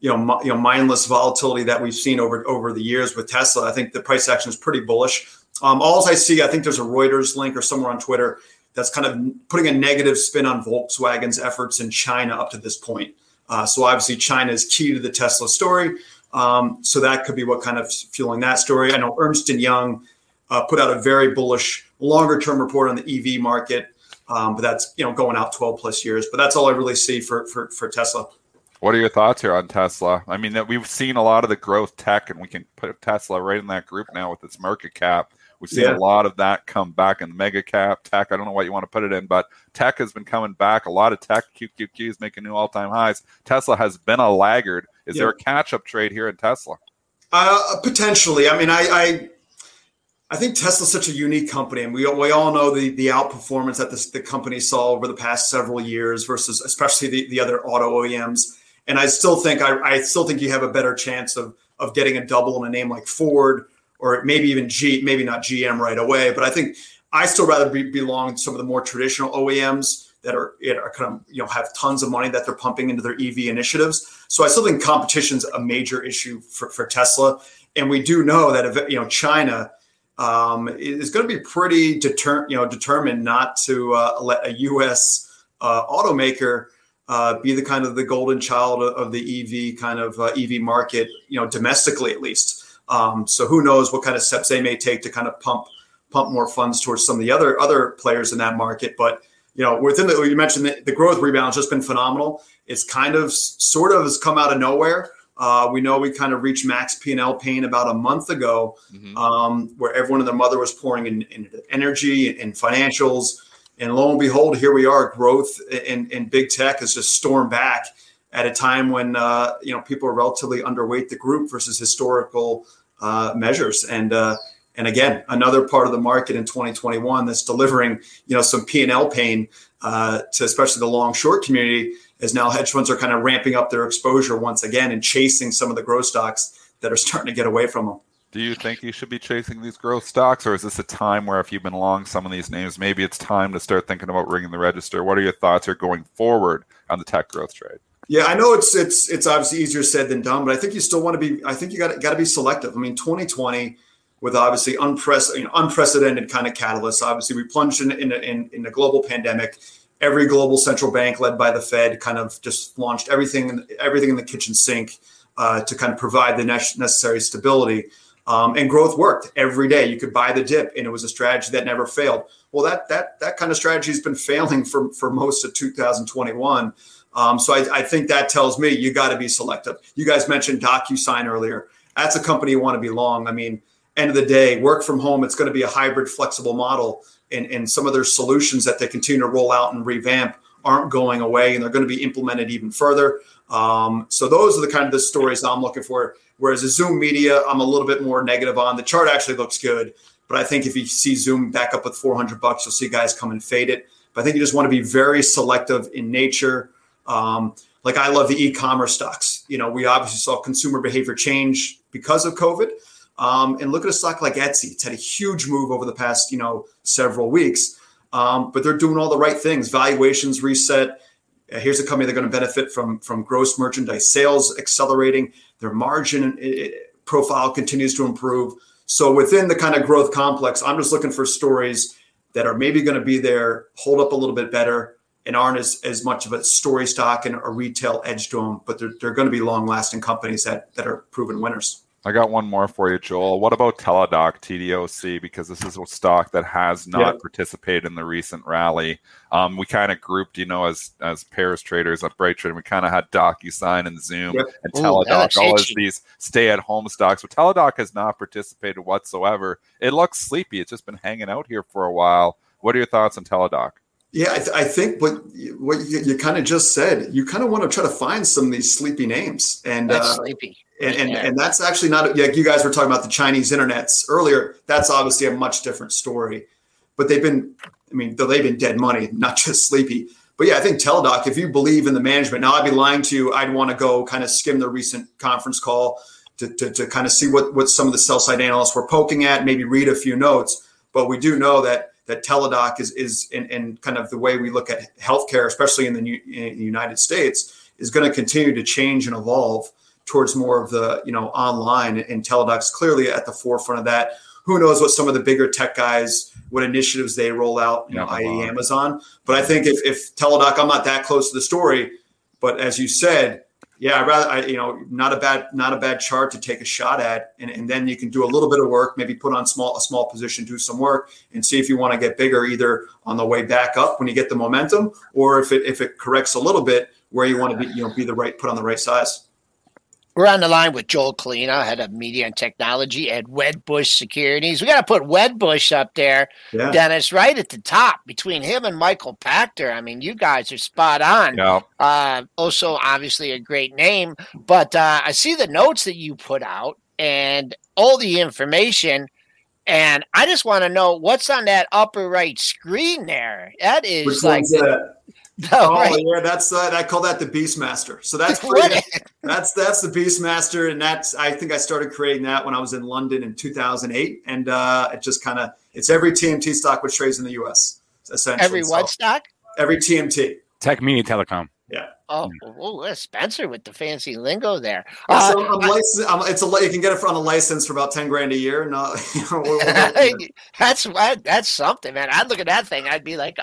you know, you know, mindless volatility that we've seen over over the years with Tesla. I think the price action is pretty bullish. Um, all I see, I think there's a Reuters link or somewhere on Twitter that's kind of putting a negative spin on Volkswagen's efforts in China up to this point. Uh, so obviously, China is key to the Tesla story. Um, so that could be what kind of fueling that story. I know Ernst and Young uh, put out a very bullish, longer term report on the EV market, um, but that's you know going out 12 plus years. But that's all I really see for for, for Tesla. What are your thoughts here on Tesla? I mean, that we've seen a lot of the growth tech, and we can put Tesla right in that group now with its market cap. We've seen Yeah. a lot of that come back in the mega cap tech. I don't know what you want to put it in, but tech has been coming back. A lot of tech QQQ is making new all time highs. Tesla has been a laggard. Is there a catch up trade here in Tesla? Uh, potentially. I mean, I, I I think Tesla's such a unique company, and we we all know the the outperformance that this, the company saw over the past several years versus especially the, the other auto OEMs. And I still think I, I still think you have a better chance of of getting a double in a name like Ford or maybe even G, maybe not GM right away. But I think I still rather be, belong to some of the more traditional OEMs that are, you know, are kind of you know have tons of money that they're pumping into their EV initiatives. So I still think competition's a major issue for, for Tesla, and we do know that if, you know China um, is going to be pretty deter, you know determined not to uh, let a U.S. Uh, automaker uh, be the kind of the golden child of, of the EV kind of uh, EV market, you know, domestically at least. Um, so who knows what kind of steps they may take to kind of pump pump more funds towards some of the other other players in that market. But you know, within the you mentioned the, the growth rebound has just been phenomenal. It's kind of sort of has come out of nowhere. Uh, we know we kind of reached max P and L pain about a month ago, um, where everyone and their mother was pouring in, in energy and financials, and lo and behold, here we are. Growth in, in big tech has just stormed back at a time when uh, you know people are relatively underweight the group versus historical uh, measures, and uh, And again, another part of the market in 2021 that's delivering, you know, some P and L pain uh, to especially the long short community, as now hedge funds are kind of ramping up their exposure once again and chasing some of the growth stocks that are starting to get away from them. Do you think you should be chasing these growth stocks, or is this a time where if you've been long some of these names, maybe it's time to start thinking about ringing the register? What are your thoughts here going forward on the tech growth trade? Yeah, I know it's it's it's obviously easier said than done, but I think you still want to be. I think you got got to be selective. I mean, 2020 with obviously unprecedented, you know, unprecedented kind of catalysts. Obviously, we plunged in in, in in a global pandemic. Every global central bank, led by the Fed, kind of just launched everything everything in the kitchen sink uh, to kind of provide the necessary stability. Um, and growth worked every day. You could buy the dip, and it was a strategy that never failed. Well, that that that kind of strategy has been failing for for most of 2021. Um, so I, I, think that tells me you got to be selective. You guys mentioned DocuSign earlier. That's a company you want to be long. I mean, end of the day, work from home. It's going to be a hybrid, flexible model, and and some of their solutions that they continue to roll out and revamp aren't going away, and they're going to be implemented even further. Um, so those are the kind of the stories I'm looking for. Whereas a Zoom Media, I'm a little bit more negative on. The chart actually looks good, but I think if you see Zoom back up with 400 bucks, you'll see guys come and fade it. But I think you just want to be very selective in nature. Um, like I love the e-commerce stocks. You know, we obviously saw consumer behavior change because of COVID. Um, and look at a stock like Etsy. It's had a huge move over the past, you know, several weeks. Um, but they're doing all the right things. Valuations reset. Uh, here's a company that's going to benefit from from gross merchandise sales accelerating. Their margin uh, profile continues to improve. So within the kind of growth complex, I'm just looking for stories that are maybe going to be there, hold up a little bit better, and aren't as, as much of a story stock and a retail edge to them, but they're, they're going to be long lasting companies that, that are proven winners. I got one more for you, Joel. What about Teladoc TDOC? Because this is a stock that has not participated in the recent rally. Um, we kind of grouped, you know, as as pairs traders at Bright Trading. We kind of had DocuSign and Zoom yep. and Teladoc, all as these stay at home stocks. But Teladoc has not participated whatsoever. It looks sleepy. It's just been hanging out here for a while. What are your thoughts on Teladoc? Yeah, I, th- I, think what what you, you kind of just said, you kind of want to try to find some of these sleepy names, and uh, sleepy, and, and, and that's actually not like you guys were talking about the Chinese internets earlier. That's obviously a much different story, but they've been, I mean, they've been dead money, not just sleepy. But yeah, I think Teladoc, if you believe in the management, now I'd be lying to you. I'd want to go kind of skim the recent conference call to, to, to kind of see what what some of the sell side analysts were poking at, maybe read a few notes. But we do know that that Teladoc is is in, in kind of the way we look at healthcare, especially in the, New, in the United States, is going to continue to change and evolve towards more of the you know online. And Teladoc's clearly at the forefront of that. Who knows what some of the bigger tech guys, what initiatives they roll out, you know, i.e. Amazon. But I think if, if Teladoc, I'm not that close to the story, but as you said, yeah, I rather, I, you know, not a bad, not a bad chart to take a shot at, and, and then you can do a little bit of work, maybe put on small, a small position, do some work, and see if you want to get bigger, either on the way back up when you get the momentum, or if it if it corrects a little bit, where you want to be, you know, be the right, put on the right size. We're on the line with Joel Kulina, head of media and technology at Wedbush Securities. We got to put Wedbush up there, yeah. Dennis, right at the top between him and Michael Pachter. I mean, you guys are spot on. Yeah. Uh, also, obviously, a great name. But uh, I see the notes that you put out and all the information. And I just want to know what's on that upper right screen there. That is Which like. No, oh right. yeah, that's uh, I call that the Beastmaster. So that's that's that's the Beastmaster, and that's I think I started creating that when I was in London in 2008, and uh, it just kind of it's every TMT stock which trades in the U.S. Essentially, every what so, stock? Every TMT. Tech Media Telecom. Yeah. Oh, oh, Spencer with the fancy lingo there. Yeah, uh, so I'm licensed, I'm, it's a you can get it on a license for about ten grand a year. No, you know, that's that's something, man. I'd look at that thing. I'd be like,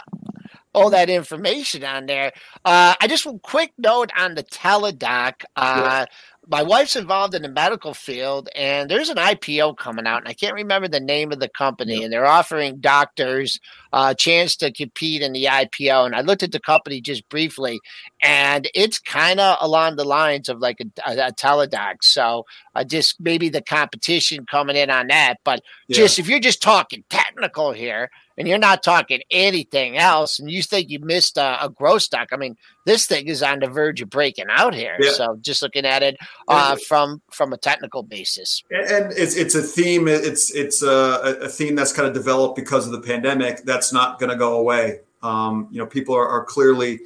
all that information on there. Uh, I just a quick note on the Teladoc. Uh, my wife's involved in the medical field, and there's an IPO coming out, and I can't remember the name of the company, and they're offering doctors a uh, chance to compete in the IPO. And I looked at the company just briefly, and it's kind of along the lines of like a, a, a Teladoc. So uh, just maybe the competition coming in on that, but yeah. just if you're just talking technical here, and you're not talking anything else, and you think you missed a, a growth stock, I mean, this thing is on the verge of breaking out here. Yeah. So just looking at it uh, from from a technical basis, and it's it's a theme. It's it's a, a theme that's kind of developed because of the pandemic. That's not going to go away. Um, you know, people are, are clearly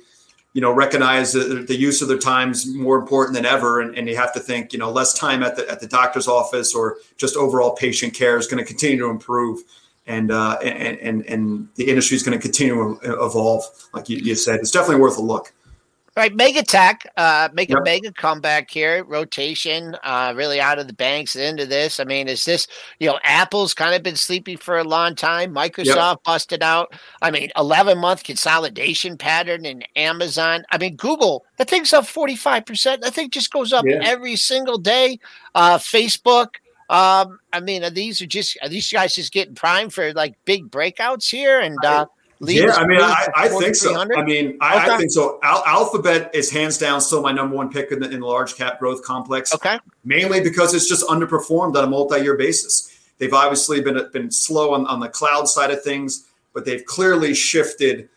you know recognize that the use of their time is more important than ever and, and you have to think you know less time at the at the doctor's office or just overall patient care is going to continue to improve and uh, and, and and the industry is going to continue to evolve like you, you said it's definitely worth a look all right, mega tech, uh, make yep. a mega comeback here. Rotation, uh, really out of the banks into this. I mean, is this, you know, Apple's kind of been sleeping for a long time. Microsoft yep. busted out. I mean, 11 month consolidation pattern in Amazon. I mean, Google, that thing's up 45%. That thing just goes up yeah. every single day. Uh, Facebook, um, I mean, are these are just, are these guys just getting primed for like big breakouts here? And, uh, yeah, I mean, I, I think so. I mean, I, okay. I think so. Al- Alphabet is hands down still my number one pick in the, in the large cap growth complex. Okay, mainly because it's just underperformed on a multi-year basis. They've obviously been been slow on, on the cloud side of things, but they've clearly shifted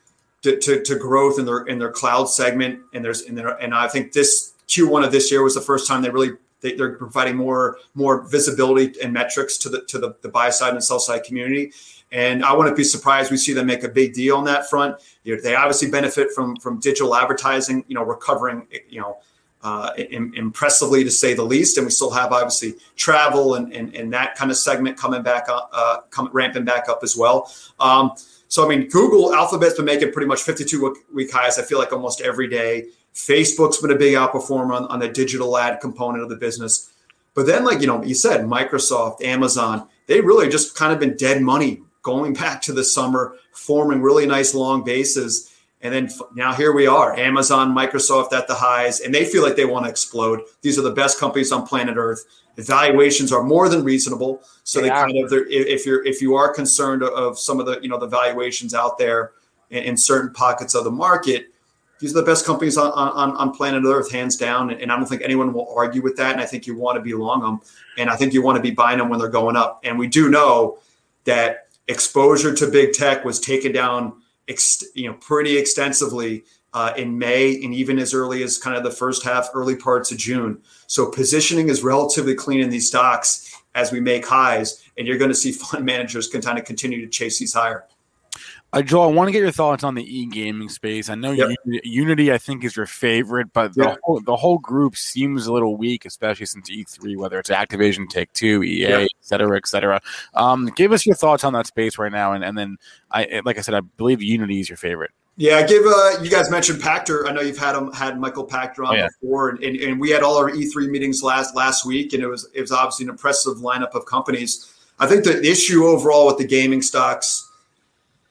to, to, to growth in their in their cloud segment. And there's and, there, and I think this Q1 of this year was the first time they really they, are providing more more visibility and metrics to the to the, the buy side and sell side community. And I wouldn't be surprised we see them make a big deal on that front. You know, they obviously benefit from from digital advertising, you know, recovering, you know, uh, impressively to say the least. And we still have obviously travel and and, and that kind of segment coming back up, uh, coming ramping back up as well. Um, so I mean, Google, Alphabet's been making pretty much 52 week highs. I feel like almost every day. Facebook's been a big outperformer on, on the digital ad component of the business. But then, like you know, you said, Microsoft, Amazon, they really just kind of been dead money going back to the summer, forming really nice long bases. And then now here we are, Amazon, Microsoft at the highs, and they feel like they want to explode. These are the best companies on planet Earth. Evaluations are more than reasonable. So they, they kind of, if you're if you are concerned of some of the you know the valuations out there in, in certain pockets of the market, these are the best companies on, on, on planet Earth, hands down. And I don't think anyone will argue with that. And I think you want to be long them. And I think you want to be buying them when they're going up. And we do know that exposure to big tech was taken down, ex- you know, pretty extensively uh, in May and even as early as kind of the first half, early parts of June. So positioning is relatively clean in these stocks as we make highs, and you're going to see fund managers can kind of continue to chase these higher. Uh, Joel, I want to get your thoughts on the e-gaming space. I know yep. Unity, I think, is your favorite, but the, yep. whole, the whole group seems a little weak, especially since E3, whether it's Activision, Take Two, EA, yep. et cetera, et cetera. Um, give us your thoughts on that space right now, and, and then, I like I said, I believe Unity is your favorite. Yeah, give uh, you guys mentioned Pachter. I know you've had him had Michael Pachter on oh, yeah. before, and, and, and we had all our E3 meetings last last week, and it was it was obviously an impressive lineup of companies. I think the issue overall with the gaming stocks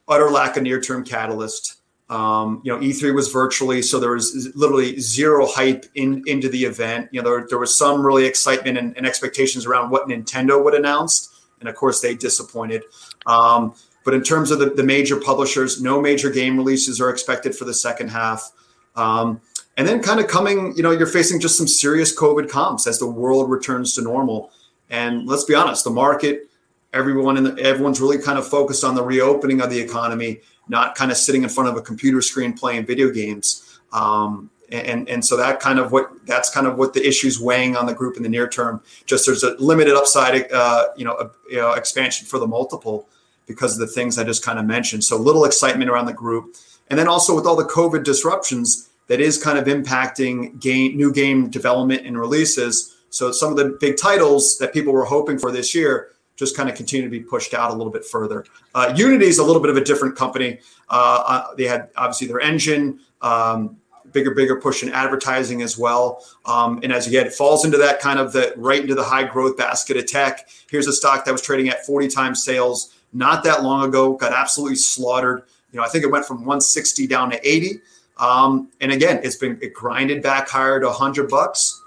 utter lack of near term catalyst. Um, you know, E3 was virtually, so there was literally zero hype in into the event. You know, there, there was some really excitement and, and expectations around what Nintendo would announce, and of course they disappointed. Um, but in terms of the, the, major publishers, no major game releases are expected for the second half. Um, and then kind of coming, you know, you're facing just some serious COVID comps as the world returns to normal. And let's be honest, the market everyone in the, everyone's really kind of focused on the reopening of the economy, not kind of sitting in front of a computer screen playing video games. Um, and and so that kind of what that's kind of what the issues weighing on the group in the near term. Just there's a limited upside, uh, you know, you know, expansion for the multiple because of the things I just kind of mentioned. So little excitement around the group, and then also with all the COVID disruptions that is kind of impacting game new game development and releases. So some of the big titles that people were hoping for this year just kind of continue to be pushed out a little bit further. Uh, Unity is a little bit of a different company. Uh, uh, they had obviously their engine, um, bigger, bigger push in advertising as well. Um, and as you get, it falls into that kind of the right into the high growth basket of tech. Here's a stock that was trading at 40 times sales not that long ago, got absolutely slaughtered. You know, I think it went from 160 down to 80. Um, and again, it's been it grinded back higher to 100 bucks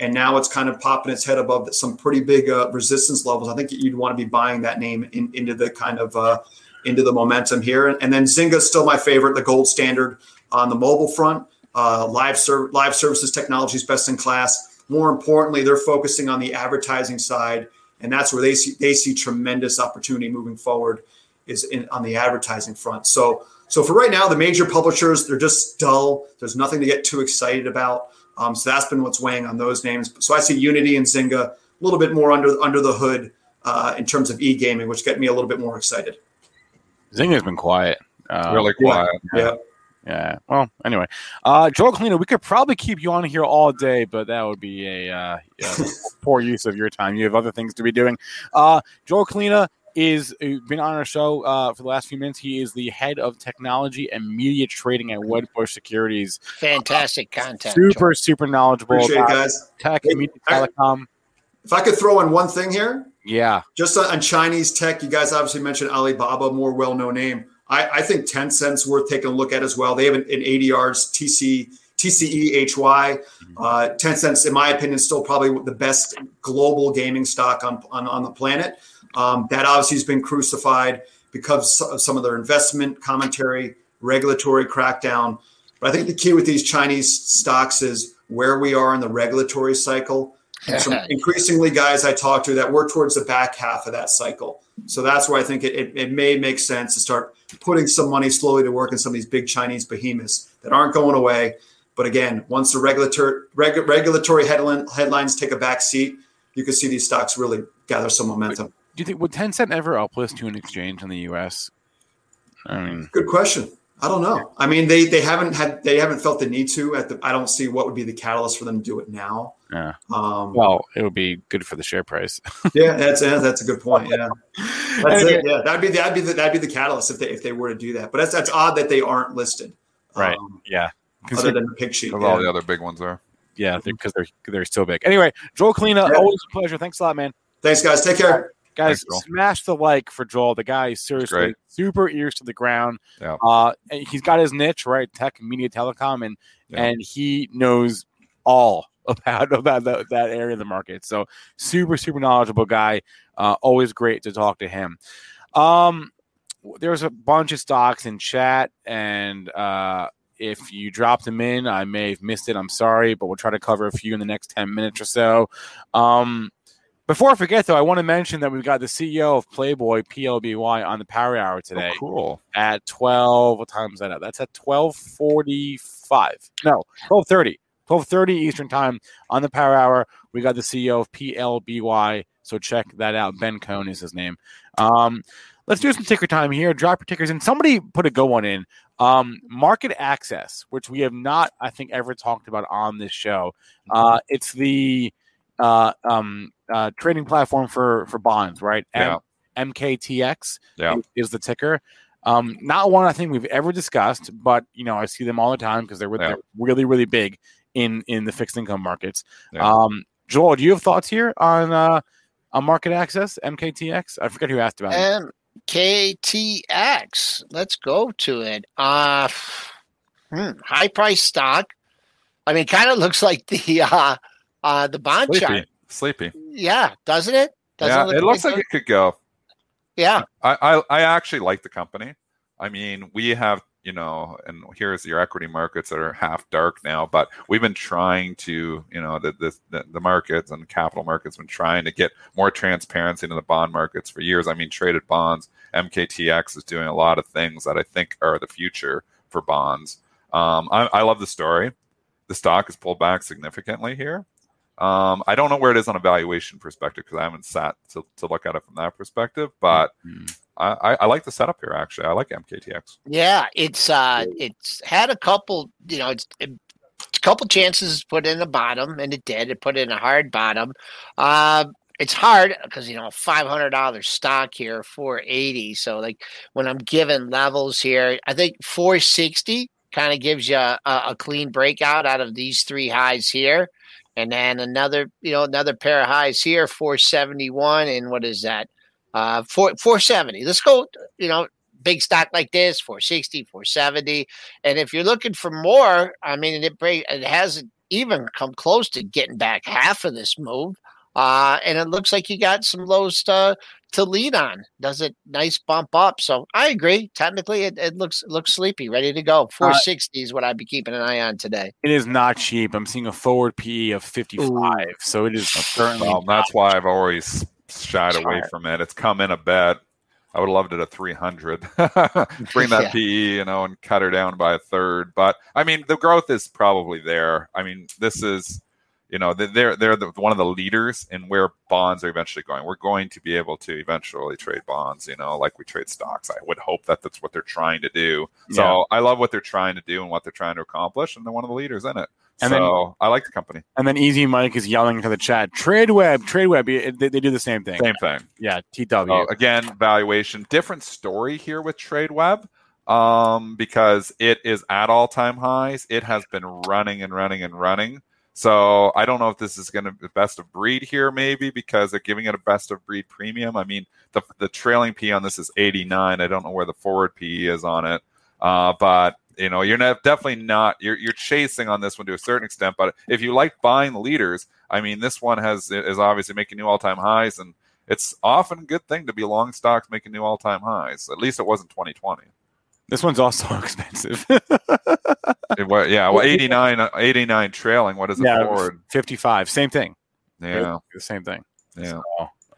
and now it's kind of popping its head above some pretty big uh, resistance levels. I think you'd want to be buying that name in, into the kind of uh, into the momentum here. And then Zynga is still my favorite, the gold standard on the mobile front. Uh, live live services technology is best in class. More importantly, they're focusing on the advertising side, and that's where they see they see tremendous opportunity moving forward. is in, on the advertising front. So so for right now, the major publishers they're just dull. There's nothing to get too excited about. Um, so that's been what's weighing on those names. So I see Unity and Zynga a little bit more under under the hood uh, in terms of e gaming, which get me a little bit more excited. Zynga's been quiet. Uh, really quiet. Yeah. Yeah. Well, anyway, uh, Joel Kulina, we could probably keep you on here all day, but that would be a uh, yeah, poor use of your time. You have other things to be doing. Uh, Joel Kulina is uh, been on our show uh, for the last few minutes. He is the head of technology and media trading at Wedbush Securities. Fantastic content. Super, super knowledgeable. Appreciate it, guys. Tech, Hey, media, I- telecom. If I could throw in one thing here, Yeah. just on, on Chinese tech, you guys obviously mentioned Alibaba, more well-known name. I, I think Tencent's worth taking a look at as well. They have an, an ADR's TC TCEHY. Uh, Tencent's, in my opinion, still probably the best global gaming stock on on, on the planet. Um, that obviously has been crucified because of some of their investment commentary, regulatory crackdown. But I think the key with these Chinese stocks is where we are in the regulatory cycle. And increasingly guys I talk to that work towards the back half of that cycle. So that's where I think it, it, it may make sense to start putting some money slowly to work in some of these big Chinese behemoths that aren't going away. But again, once the regulatory reg, regulatory headline, headlines take a back seat, you can see these stocks really gather some momentum. Do you think would Tencent ever uplist to an exchange in the U.S.? I mean, Good question. I don't know. I mean, they they haven't had they haven't felt the need to. At the, I don't see what would be the catalyst for them to do it now. yeah. Um, Well, it would be good for the share price. yeah, that's yeah, that's a good point. Yeah, that's it. Yeah, that'd be that'd be the, that'd be the catalyst if they if they were to do that. But that's that's odd that they aren't listed. Right. Um, Yeah. other than the pick sheet. Because all the other big ones are. Yeah, because they're, they're still big. Anyway, Joel Kulina, Yeah. always a pleasure. Thanks a lot, man. Thanks, guys. Take care. Guys, Thanks, smash the like for Joel. The guy is seriously super ears to the ground. Yeah. Uh, and he's got his niche, right? Tech, media, telecom, and Yeah. and he knows all about about that, that area of the market. So super, super knowledgeable guy. Uh, always great to talk to him. Um, there's a bunch of stocks in chat, and uh, if you dropped them in, I may have missed it. I'm sorry, but we'll try to cover a few in the next 10 minutes or so. Um, before I forget, though, I want to mention that we've got the CEO of Playboy, PLBY, on the Power Hour today Oh, cool. at 12. What time is that at? That's at 1245. No, 1230. 1230 Eastern Time on the Power Hour. We got the CEO of PLBY. So check that out. Ben Kohn is his name. Um, let's do some ticker time here. Drop your tickers in. Somebody put a go one in. Um, MarketAxess, which we have not, I think, ever talked about on this show. Uh, it's the uh, um, uh, trading platform for for bonds, right? Yeah. M- MKTX Yeah. is, is the ticker. Um, not one I think we've ever discussed, but you know I see them all the time because they're, Yeah. they're really really big in in the fixed income markets. Yeah. Um, Joel, do you have thoughts here on uh, on MarketAxess MKTX? I forget who asked about it. MKTX. Let's go to it. Uh, hmm, high price stock. I mean, kind of looks like the uh, uh, the bond Sleepy. chart. Sleepy. Yeah, doesn't it? Doesn't yeah, look it looks like it could go. Yeah, I, I I actually like the company. I mean, we have you know, and here's your equity markets that are half dark now, but we've been trying to, you know, the the, the, the markets and capital markets been trying to get more transparency into the bond markets for years. I mean, traded bonds, MKTX is doing a lot of things that I think are the future for bonds. Um, I, I love the story. The stock has pulled back significantly here. Um, I don't know where it is on a valuation perspective because I haven't sat to, to look at it from that perspective, but Mhm. I, I, I like the setup here. Actually, I like MKTX. yeah. It's uh, it's had a couple. You know, it's. It, a couple chances put in the bottom, and it did. It put in a hard bottom. Uh, it's hard because you know five hundred dollars stock here, four eighty. So like when I'm given levels here, I think four sixty kind of gives you a, a clean breakout out of these three highs here, and then another you know another pair of highs here, four seventy one, and what is that? Uh, four four seventy. Let's go. You know. Big stock like this, 460, 470. And if you're looking for more, I mean, it it hasn't even come close to getting back half of this move. Uh, and it looks like you got some lows to to lead on. Does it nice bump up? So I agree. Technically, it, it looks it looks sleepy, ready to go. 460 is what I'd be keeping an eye on today. It is not cheap. I'm seeing a forward PE of 55, so it is certainly. Well, that's why I've always shied away from it. It's come in a bit. I would have loved it at 300. Bring that Yeah. PE, you know, and cut her down by a third. But I mean, the growth is probably there. I mean, this is, you know, they- they're they're the, one of the leaders in where bonds are eventually going. We're going to be able to eventually trade bonds, you know, like we trade stocks. I would hope that that's what they're trying to do. So Yeah. I love what they're trying to do and what they're trying to accomplish, and they're one of the leaders in it. And so then- I like the company. And then Easy Mike is yelling to the chat, TradeWeb, TradeWeb. They, they do the same thing. Same thing. Yeah, TW. Oh, again, valuation. Different story here with TradeWeb um, because it is at all time highs. It has been running and running and running. So I don't know if this is going to be best of breed here, maybe because they're giving it a best of breed premium. I mean, the the trailing P on this is 89. I don't know where the forward PE is on it, uh, but you know, you're not, definitely not. You're you're chasing on this one to a certain extent. But if you like buying leaders, I mean, this one has is obviously making new all time highs and it's often a good thing to be long stocks making new all time highs. At least it was in 2020. This one's also expensive. It was, yeah, well, 89, 89 trailing. What is it Yeah, forward? 55. Same thing. Yeah, The same thing. yeah. So,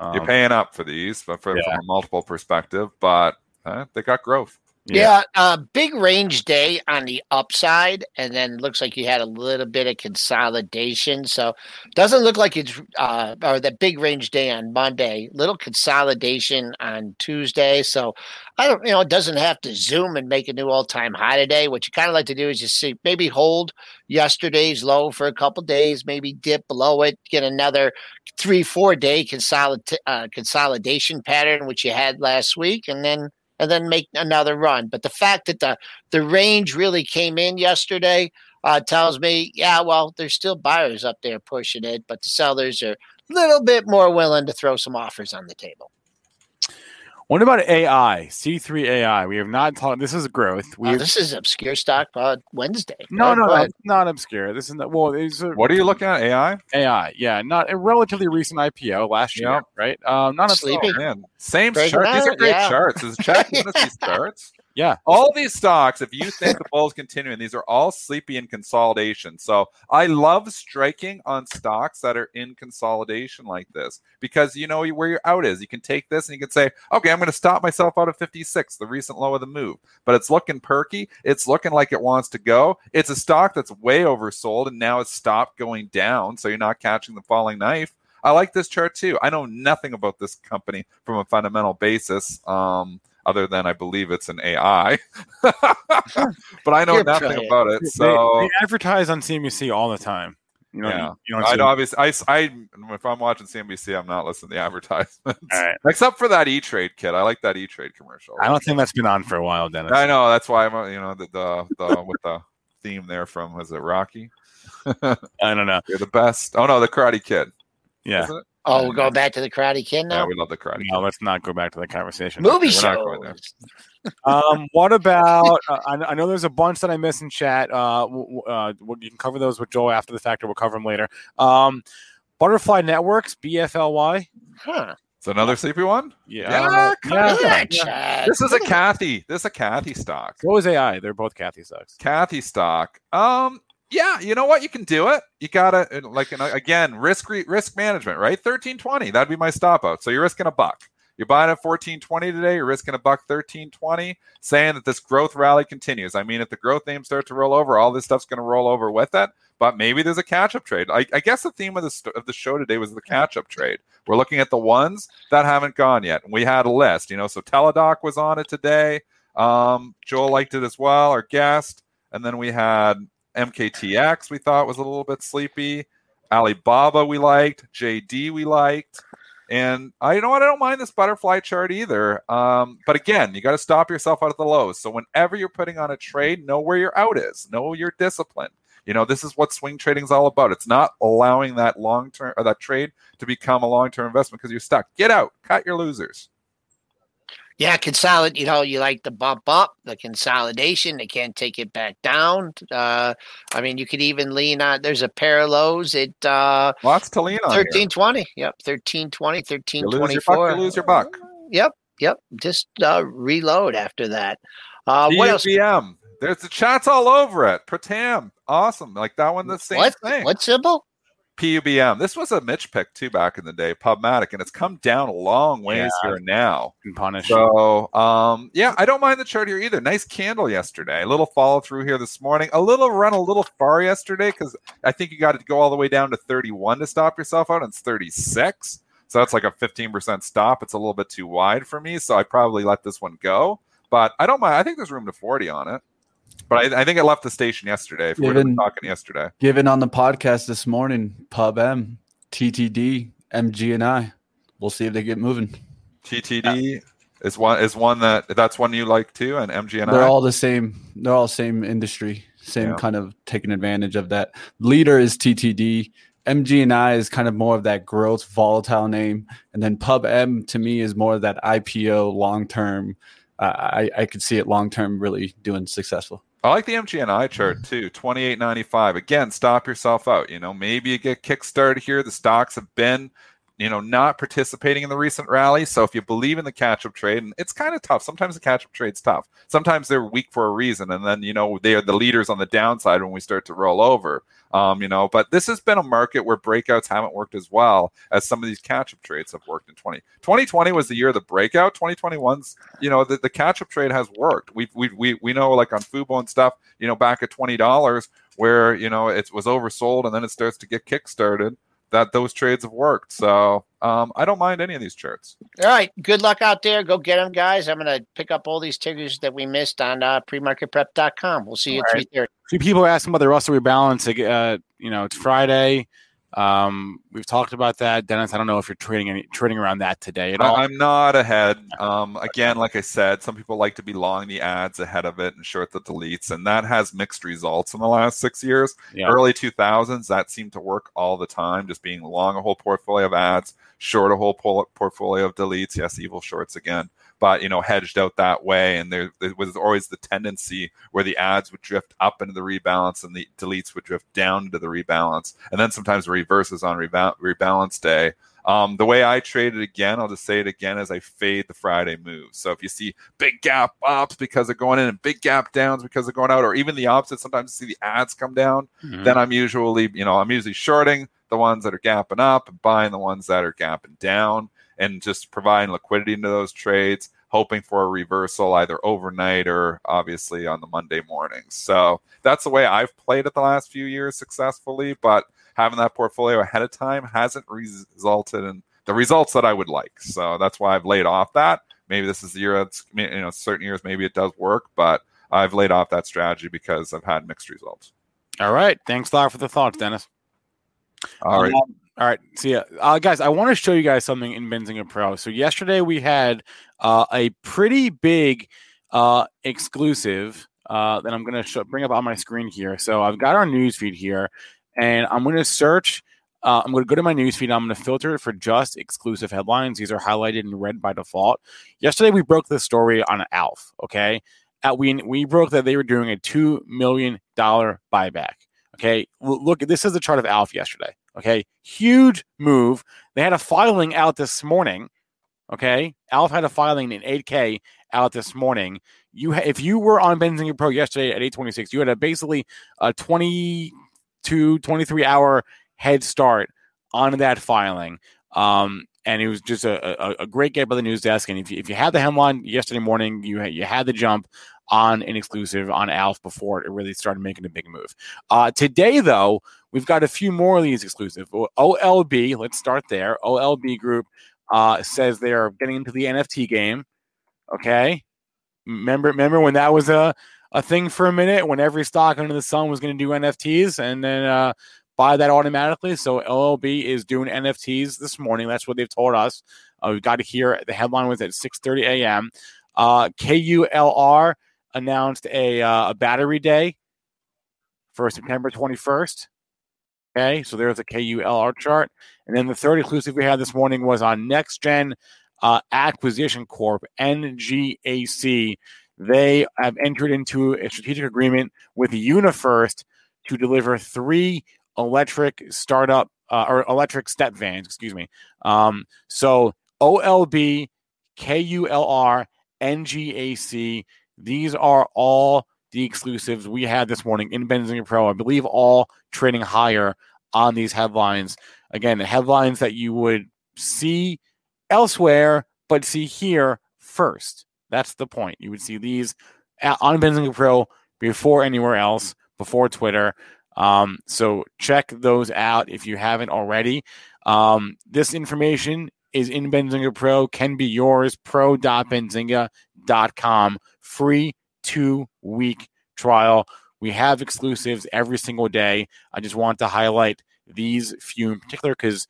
um, You're paying up for these, but for, Yeah. from a multiple perspective, but uh, they got growth. Yeah, uh, big range day on the upside, and then looks like you had a little bit of consolidation. So doesn't look like it's uh, or that big range day on Monday. Little consolidation on Tuesday. So I don't, you know, it doesn't have to zoom and make a new all time high today. What you kind of like to do is just see maybe hold yesterday's low for a couple days, maybe dip below it, get another three four day consolid uh, consolidation pattern which you had last week, and then and then make another run. But the fact that the the range really came in yesterday uh, tells me, yeah, well, there's still buyers up there pushing it, but the sellers are a little bit more willing to throw some offers on the table. What about AI? C3 AI. We have not talked. This is growth. We Uh, this is obscure stock uh, Wednesday. no, no, no, ahead. not obscure. This is not. Well, it's a, What are you looking at? AI? AI. Yeah, not a relatively recent IPO last year, Yep. right? Um, not Sleepy. a Man, same Break chart. These are great yeah. charts. Is Jack giving us these charts? Yeah. All these stocks, if you think the bull is continuing, these are all sleepy in consolidation. So I love striking on stocks that are in consolidation like this because you know where your out is. You can take this and you can say, okay, I'm going to stop myself out of 56, the recent low of the move. But it's looking perky. It's looking like it wants to go. It's a stock that's way oversold and now it's stopped going down. So you're not catching the falling knife. I like this chart too. I know nothing about this company from a fundamental basis. Um, other than I believe it's an AI, but I know You're nothing trying. about it. So they, advertise on CNBC all the time. You know, Yeah. you don't I obviously I, I if I'm watching CNBC, I'm not listening to the advertisements. Right. Except for that E Trade kit. I like that E Trade commercial. I don't think that's been on for a while, Dennis. I know that's why I'm uh, you know the the, the with the theme there from was it Rocky? I don't know. You're the best. Oh no, the Karate Kid. Yeah. Isn't it? Oh, we're going back to the Karate Kid Yeah, we love the Karate No, Kid. let's not go back to the conversation. Movie we're not going there. shows. Um, what about? Uh, I, I know there's a bunch that I missed in chat. Uh, w- w- uh, you can cover those with Joel after the fact, or we'll cover them later. Um, Butterfly Networks, BFLY. Huh. It's another sleepy one. Yeah, Yeah, come yeah. on. Look at that yeah. This is a Cathie. This is a Cathie stock. So is AI. They're both Cathie stocks. Cathie stock. Um, yeah, you know what? You can do it. You gotta uh, like know, again risk re- risk management, right? Thirteen twenty. That'd be my stop out. So you're risking a buck. You're buying at fourteen twenty today. You're risking a buck thirteen twenty. Saying that this growth rally continues. I mean, if the growth names start to roll over, all this stuff's going to roll over with it. But maybe there's a catch up trade. I, I guess the theme of the st- of the show today was the catch up trade. We're looking at the ones that haven't gone yet. We had a list, you know. So Teladoc was on it today. Um, Joel liked it as well, our guest. And then we had MKTX, we thought was a little bit sleepy. Alibaba, we liked. JD, we liked. And I, you know what? I don't mind this butterfly chart either. Um, but again, you got to stop yourself out of the lows. So whenever you're putting on a trade, know where your out is. Know your discipline. You know, this is what swing trading is all about. It's not allowing that long term or that trade to become a long term investment because you're stuck. Get out. Cut your losers. Yeah, consolidate. You know, you like the bump up, the consolidation. They can't take it back down. Uh, I mean, you could even lean on. There's a pair of lows at uh, Lots to lean on. thirteen twenty. Yep, thirteen twenty, thirteen You lose your buck, lose your buck. Yep, yep. Just uh, reload after that. Uh, what else? There's the chats all over it. Pratam. Awesome. Like that one, the same What? thing. What symbol? PUBM. This was a Mitch pick too back in the day, Pubmatic, and it's come down a long ways Yeah. here now. So, um, yeah, I don't mind the chart here either. Nice candle yesterday. A little follow through here this morning. A little run a little far yesterday because I think you got to go all the way down to 31 to stop yourself out, and it's 36. So that's like a 15% stop. It's a little bit too wide for me. So I probably let this one go. But I don't mind. I think there's room to 40 on it. But I, I think I left the station yesterday. If we were Given- talking yesterday. Given on the podcast this morning, Pub M, TTD, MG, and I. We'll see if they get moving. TTD is one is one that that's one you like too, and MG and They're I. all the same. They're all same industry, same Yeah. kind of taking advantage of that. Leader is TTD. MG and I is kind of more of that growth volatile name, and then Pub M to me is more of that IPO long term. Uh, I I could see it long term really doing successful. I like the MGNI chart too, twenty eight ninety five. Again, stop yourself out. You know, maybe you get kickstarted here. The stocks have been, you know, not participating in the recent rally. So if you believe in the catch up trade, and it's kind of tough. Sometimes the catch up trade's tough. Sometimes they're weak for a reason, and then you know they are the leaders on the downside when we start to roll over. Um, you know, but this has been a market where breakouts haven't worked as well as some of these catch up trades have worked in 20. 2020 was the year of the breakout. 2021's, you know, the, the catch up trade has worked. We've, we we, we know like on Fubo and stuff, you know, back at $20 where, you know, it was oversold and then it starts to get kickstarted that those trades have worked. So um, I don't mind any of these charts. All right. Good luck out there. Go get them, guys. I'm going to pick up all these tickers that we missed on uh, premarketprep.com. We'll see you All at right. 3.30. few people are asking about the Russell rebalance. Uh, you know, it's Friday. Um, we've talked about that, Dennis. I don't know if you're trading any trading around that today at all. I'm not ahead. Um, again, like I said, some people like to be long the ads ahead of it and short the deletes, and that has mixed results in the last six years. Yeah. Early 2000s, that seemed to work all the time, just being long a whole portfolio of ads, short a whole portfolio of deletes. Yes, evil shorts again, but you know, hedged out that way. And there, there was always the tendency where the ads would drift up into the rebalance and the deletes would drift down into the rebalance, and then sometimes reverses on reba- rebalance day. Um, the way I trade it again, I'll just say it again, as I fade the Friday moves. So if you see big gap ups because they're going in and big gap downs because they're going out, or even the opposite, sometimes you see the ads come down, Mhm. then I'm usually, you know, I'm usually shorting the ones that are gapping up and buying the ones that are gapping down and just providing liquidity into those trades, hoping for a reversal either overnight or obviously on the Monday morning. So that's the way I've played it the last few years successfully, but having that portfolio ahead of time hasn't resulted in the results that I would like. So that's why I've laid off that. Maybe this is the year that's, you know, certain years maybe it does work, but I've laid off that strategy because I've had mixed results. all right. Thanks a lot for the thoughts, Dennis. All right. Um, all right. See ya. Uh, guys, I want to show you guys something in Benzinga Pro. So yesterday we had uh, a pretty big uh, exclusive uh, that I'm going to bring up on my screen here. So I've got our news feed here, and I'm going to search. Uh, I'm going to go to my news feed. I'm going to filter it for just exclusive headlines. These are highlighted in red by default. Yesterday we broke the story on Alf. Okay, At, we we broke that they were doing a two million dollar buyback. Okay, L- look, this is the chart of Alf yesterday. Okay, huge move. They had a filing out this morning. Okay, Alf had a filing in 8K out this morning. You, ha- if you were on Benzinga Pro yesterday at 826, you had a basically a 22, 23 hour head start on that filing. Um, and it was just a, a, a great get by the news desk. And if you, if you had the headline yesterday morning, you you had the jump on an exclusive on Alf before it really started making a big move. Uh, today, though, we've got a few more of these exclusive. OLB, let's start there. OLB Group uh, says they're getting into the NFT game. Okay, remember remember when that was a a thing for a minute when every stock under the sun was going to do NFTs and then uh, buy that automatically. So OLB is doing NFTs this morning. That's what they've told us. Uh, we got to hear the headline was at 6:30 a.m. Uh, KULR announced a uh, a battery day for September 21st. Okay, so there's a KULR chart. And then the third exclusive we had this morning was on Next Gen uh, Acquisition Corp, NGAC. They have entered into a strategic agreement with UniFirst to deliver three electric startup uh, or electric step vans, excuse me. Um, so OLB, KULR, NGAC, these are all the exclusives we had this morning in Benzinga Pro. I believe all trading higher on these headlines. Again, the headlines that you would see elsewhere, but see here first. That's the point. You would see these on Benzinga Pro before anywhere else, before Twitter. Um, so check those out if you haven't already. Um, this information is in Benzinga Pro, can be yours, pro.benzinga.com. Free two week trial. We have exclusives every single day. I just want to highlight these few in particular because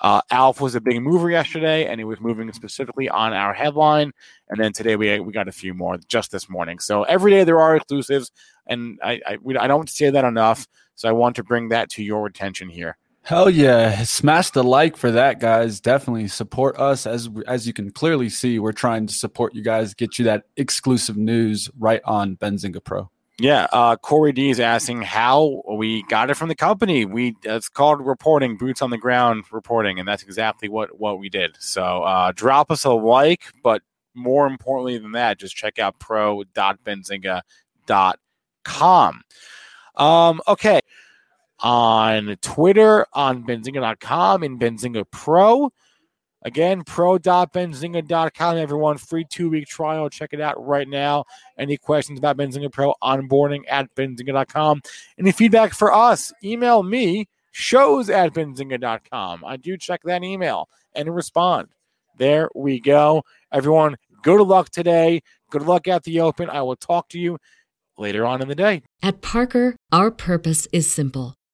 uh, Alf was a big mover yesterday, and he was moving specifically on our headline. And then today we we got a few more just this morning. So every day there are exclusives, and I I, I don't say that enough. So I want to bring that to your attention here. Hell yeah! Smash the like for that, guys. Definitely support us as as you can clearly see. We're trying to support you guys, get you that exclusive news right on Benzinga Pro. Yeah, uh, Corey D is asking how we got it from the company. We it's called reporting, boots on the ground reporting, and that's exactly what what we did. So uh, drop us a like, but more importantly than that, just check out pro.benzinga.com. Um, okay on Twitter, on benzinga.com, and Benzinga Pro. Again, pro.benzinga.com, everyone. Free two week trial. Check it out right now. Any questions about Benzinga Pro, onboarding at benzinga.com. Any feedback for us, email me, shows at benzinga.com. I do check that email and respond. There we go. Everyone, good luck today. Good luck at the Open. I will talk to you later on in the day. At Parker, our purpose is simple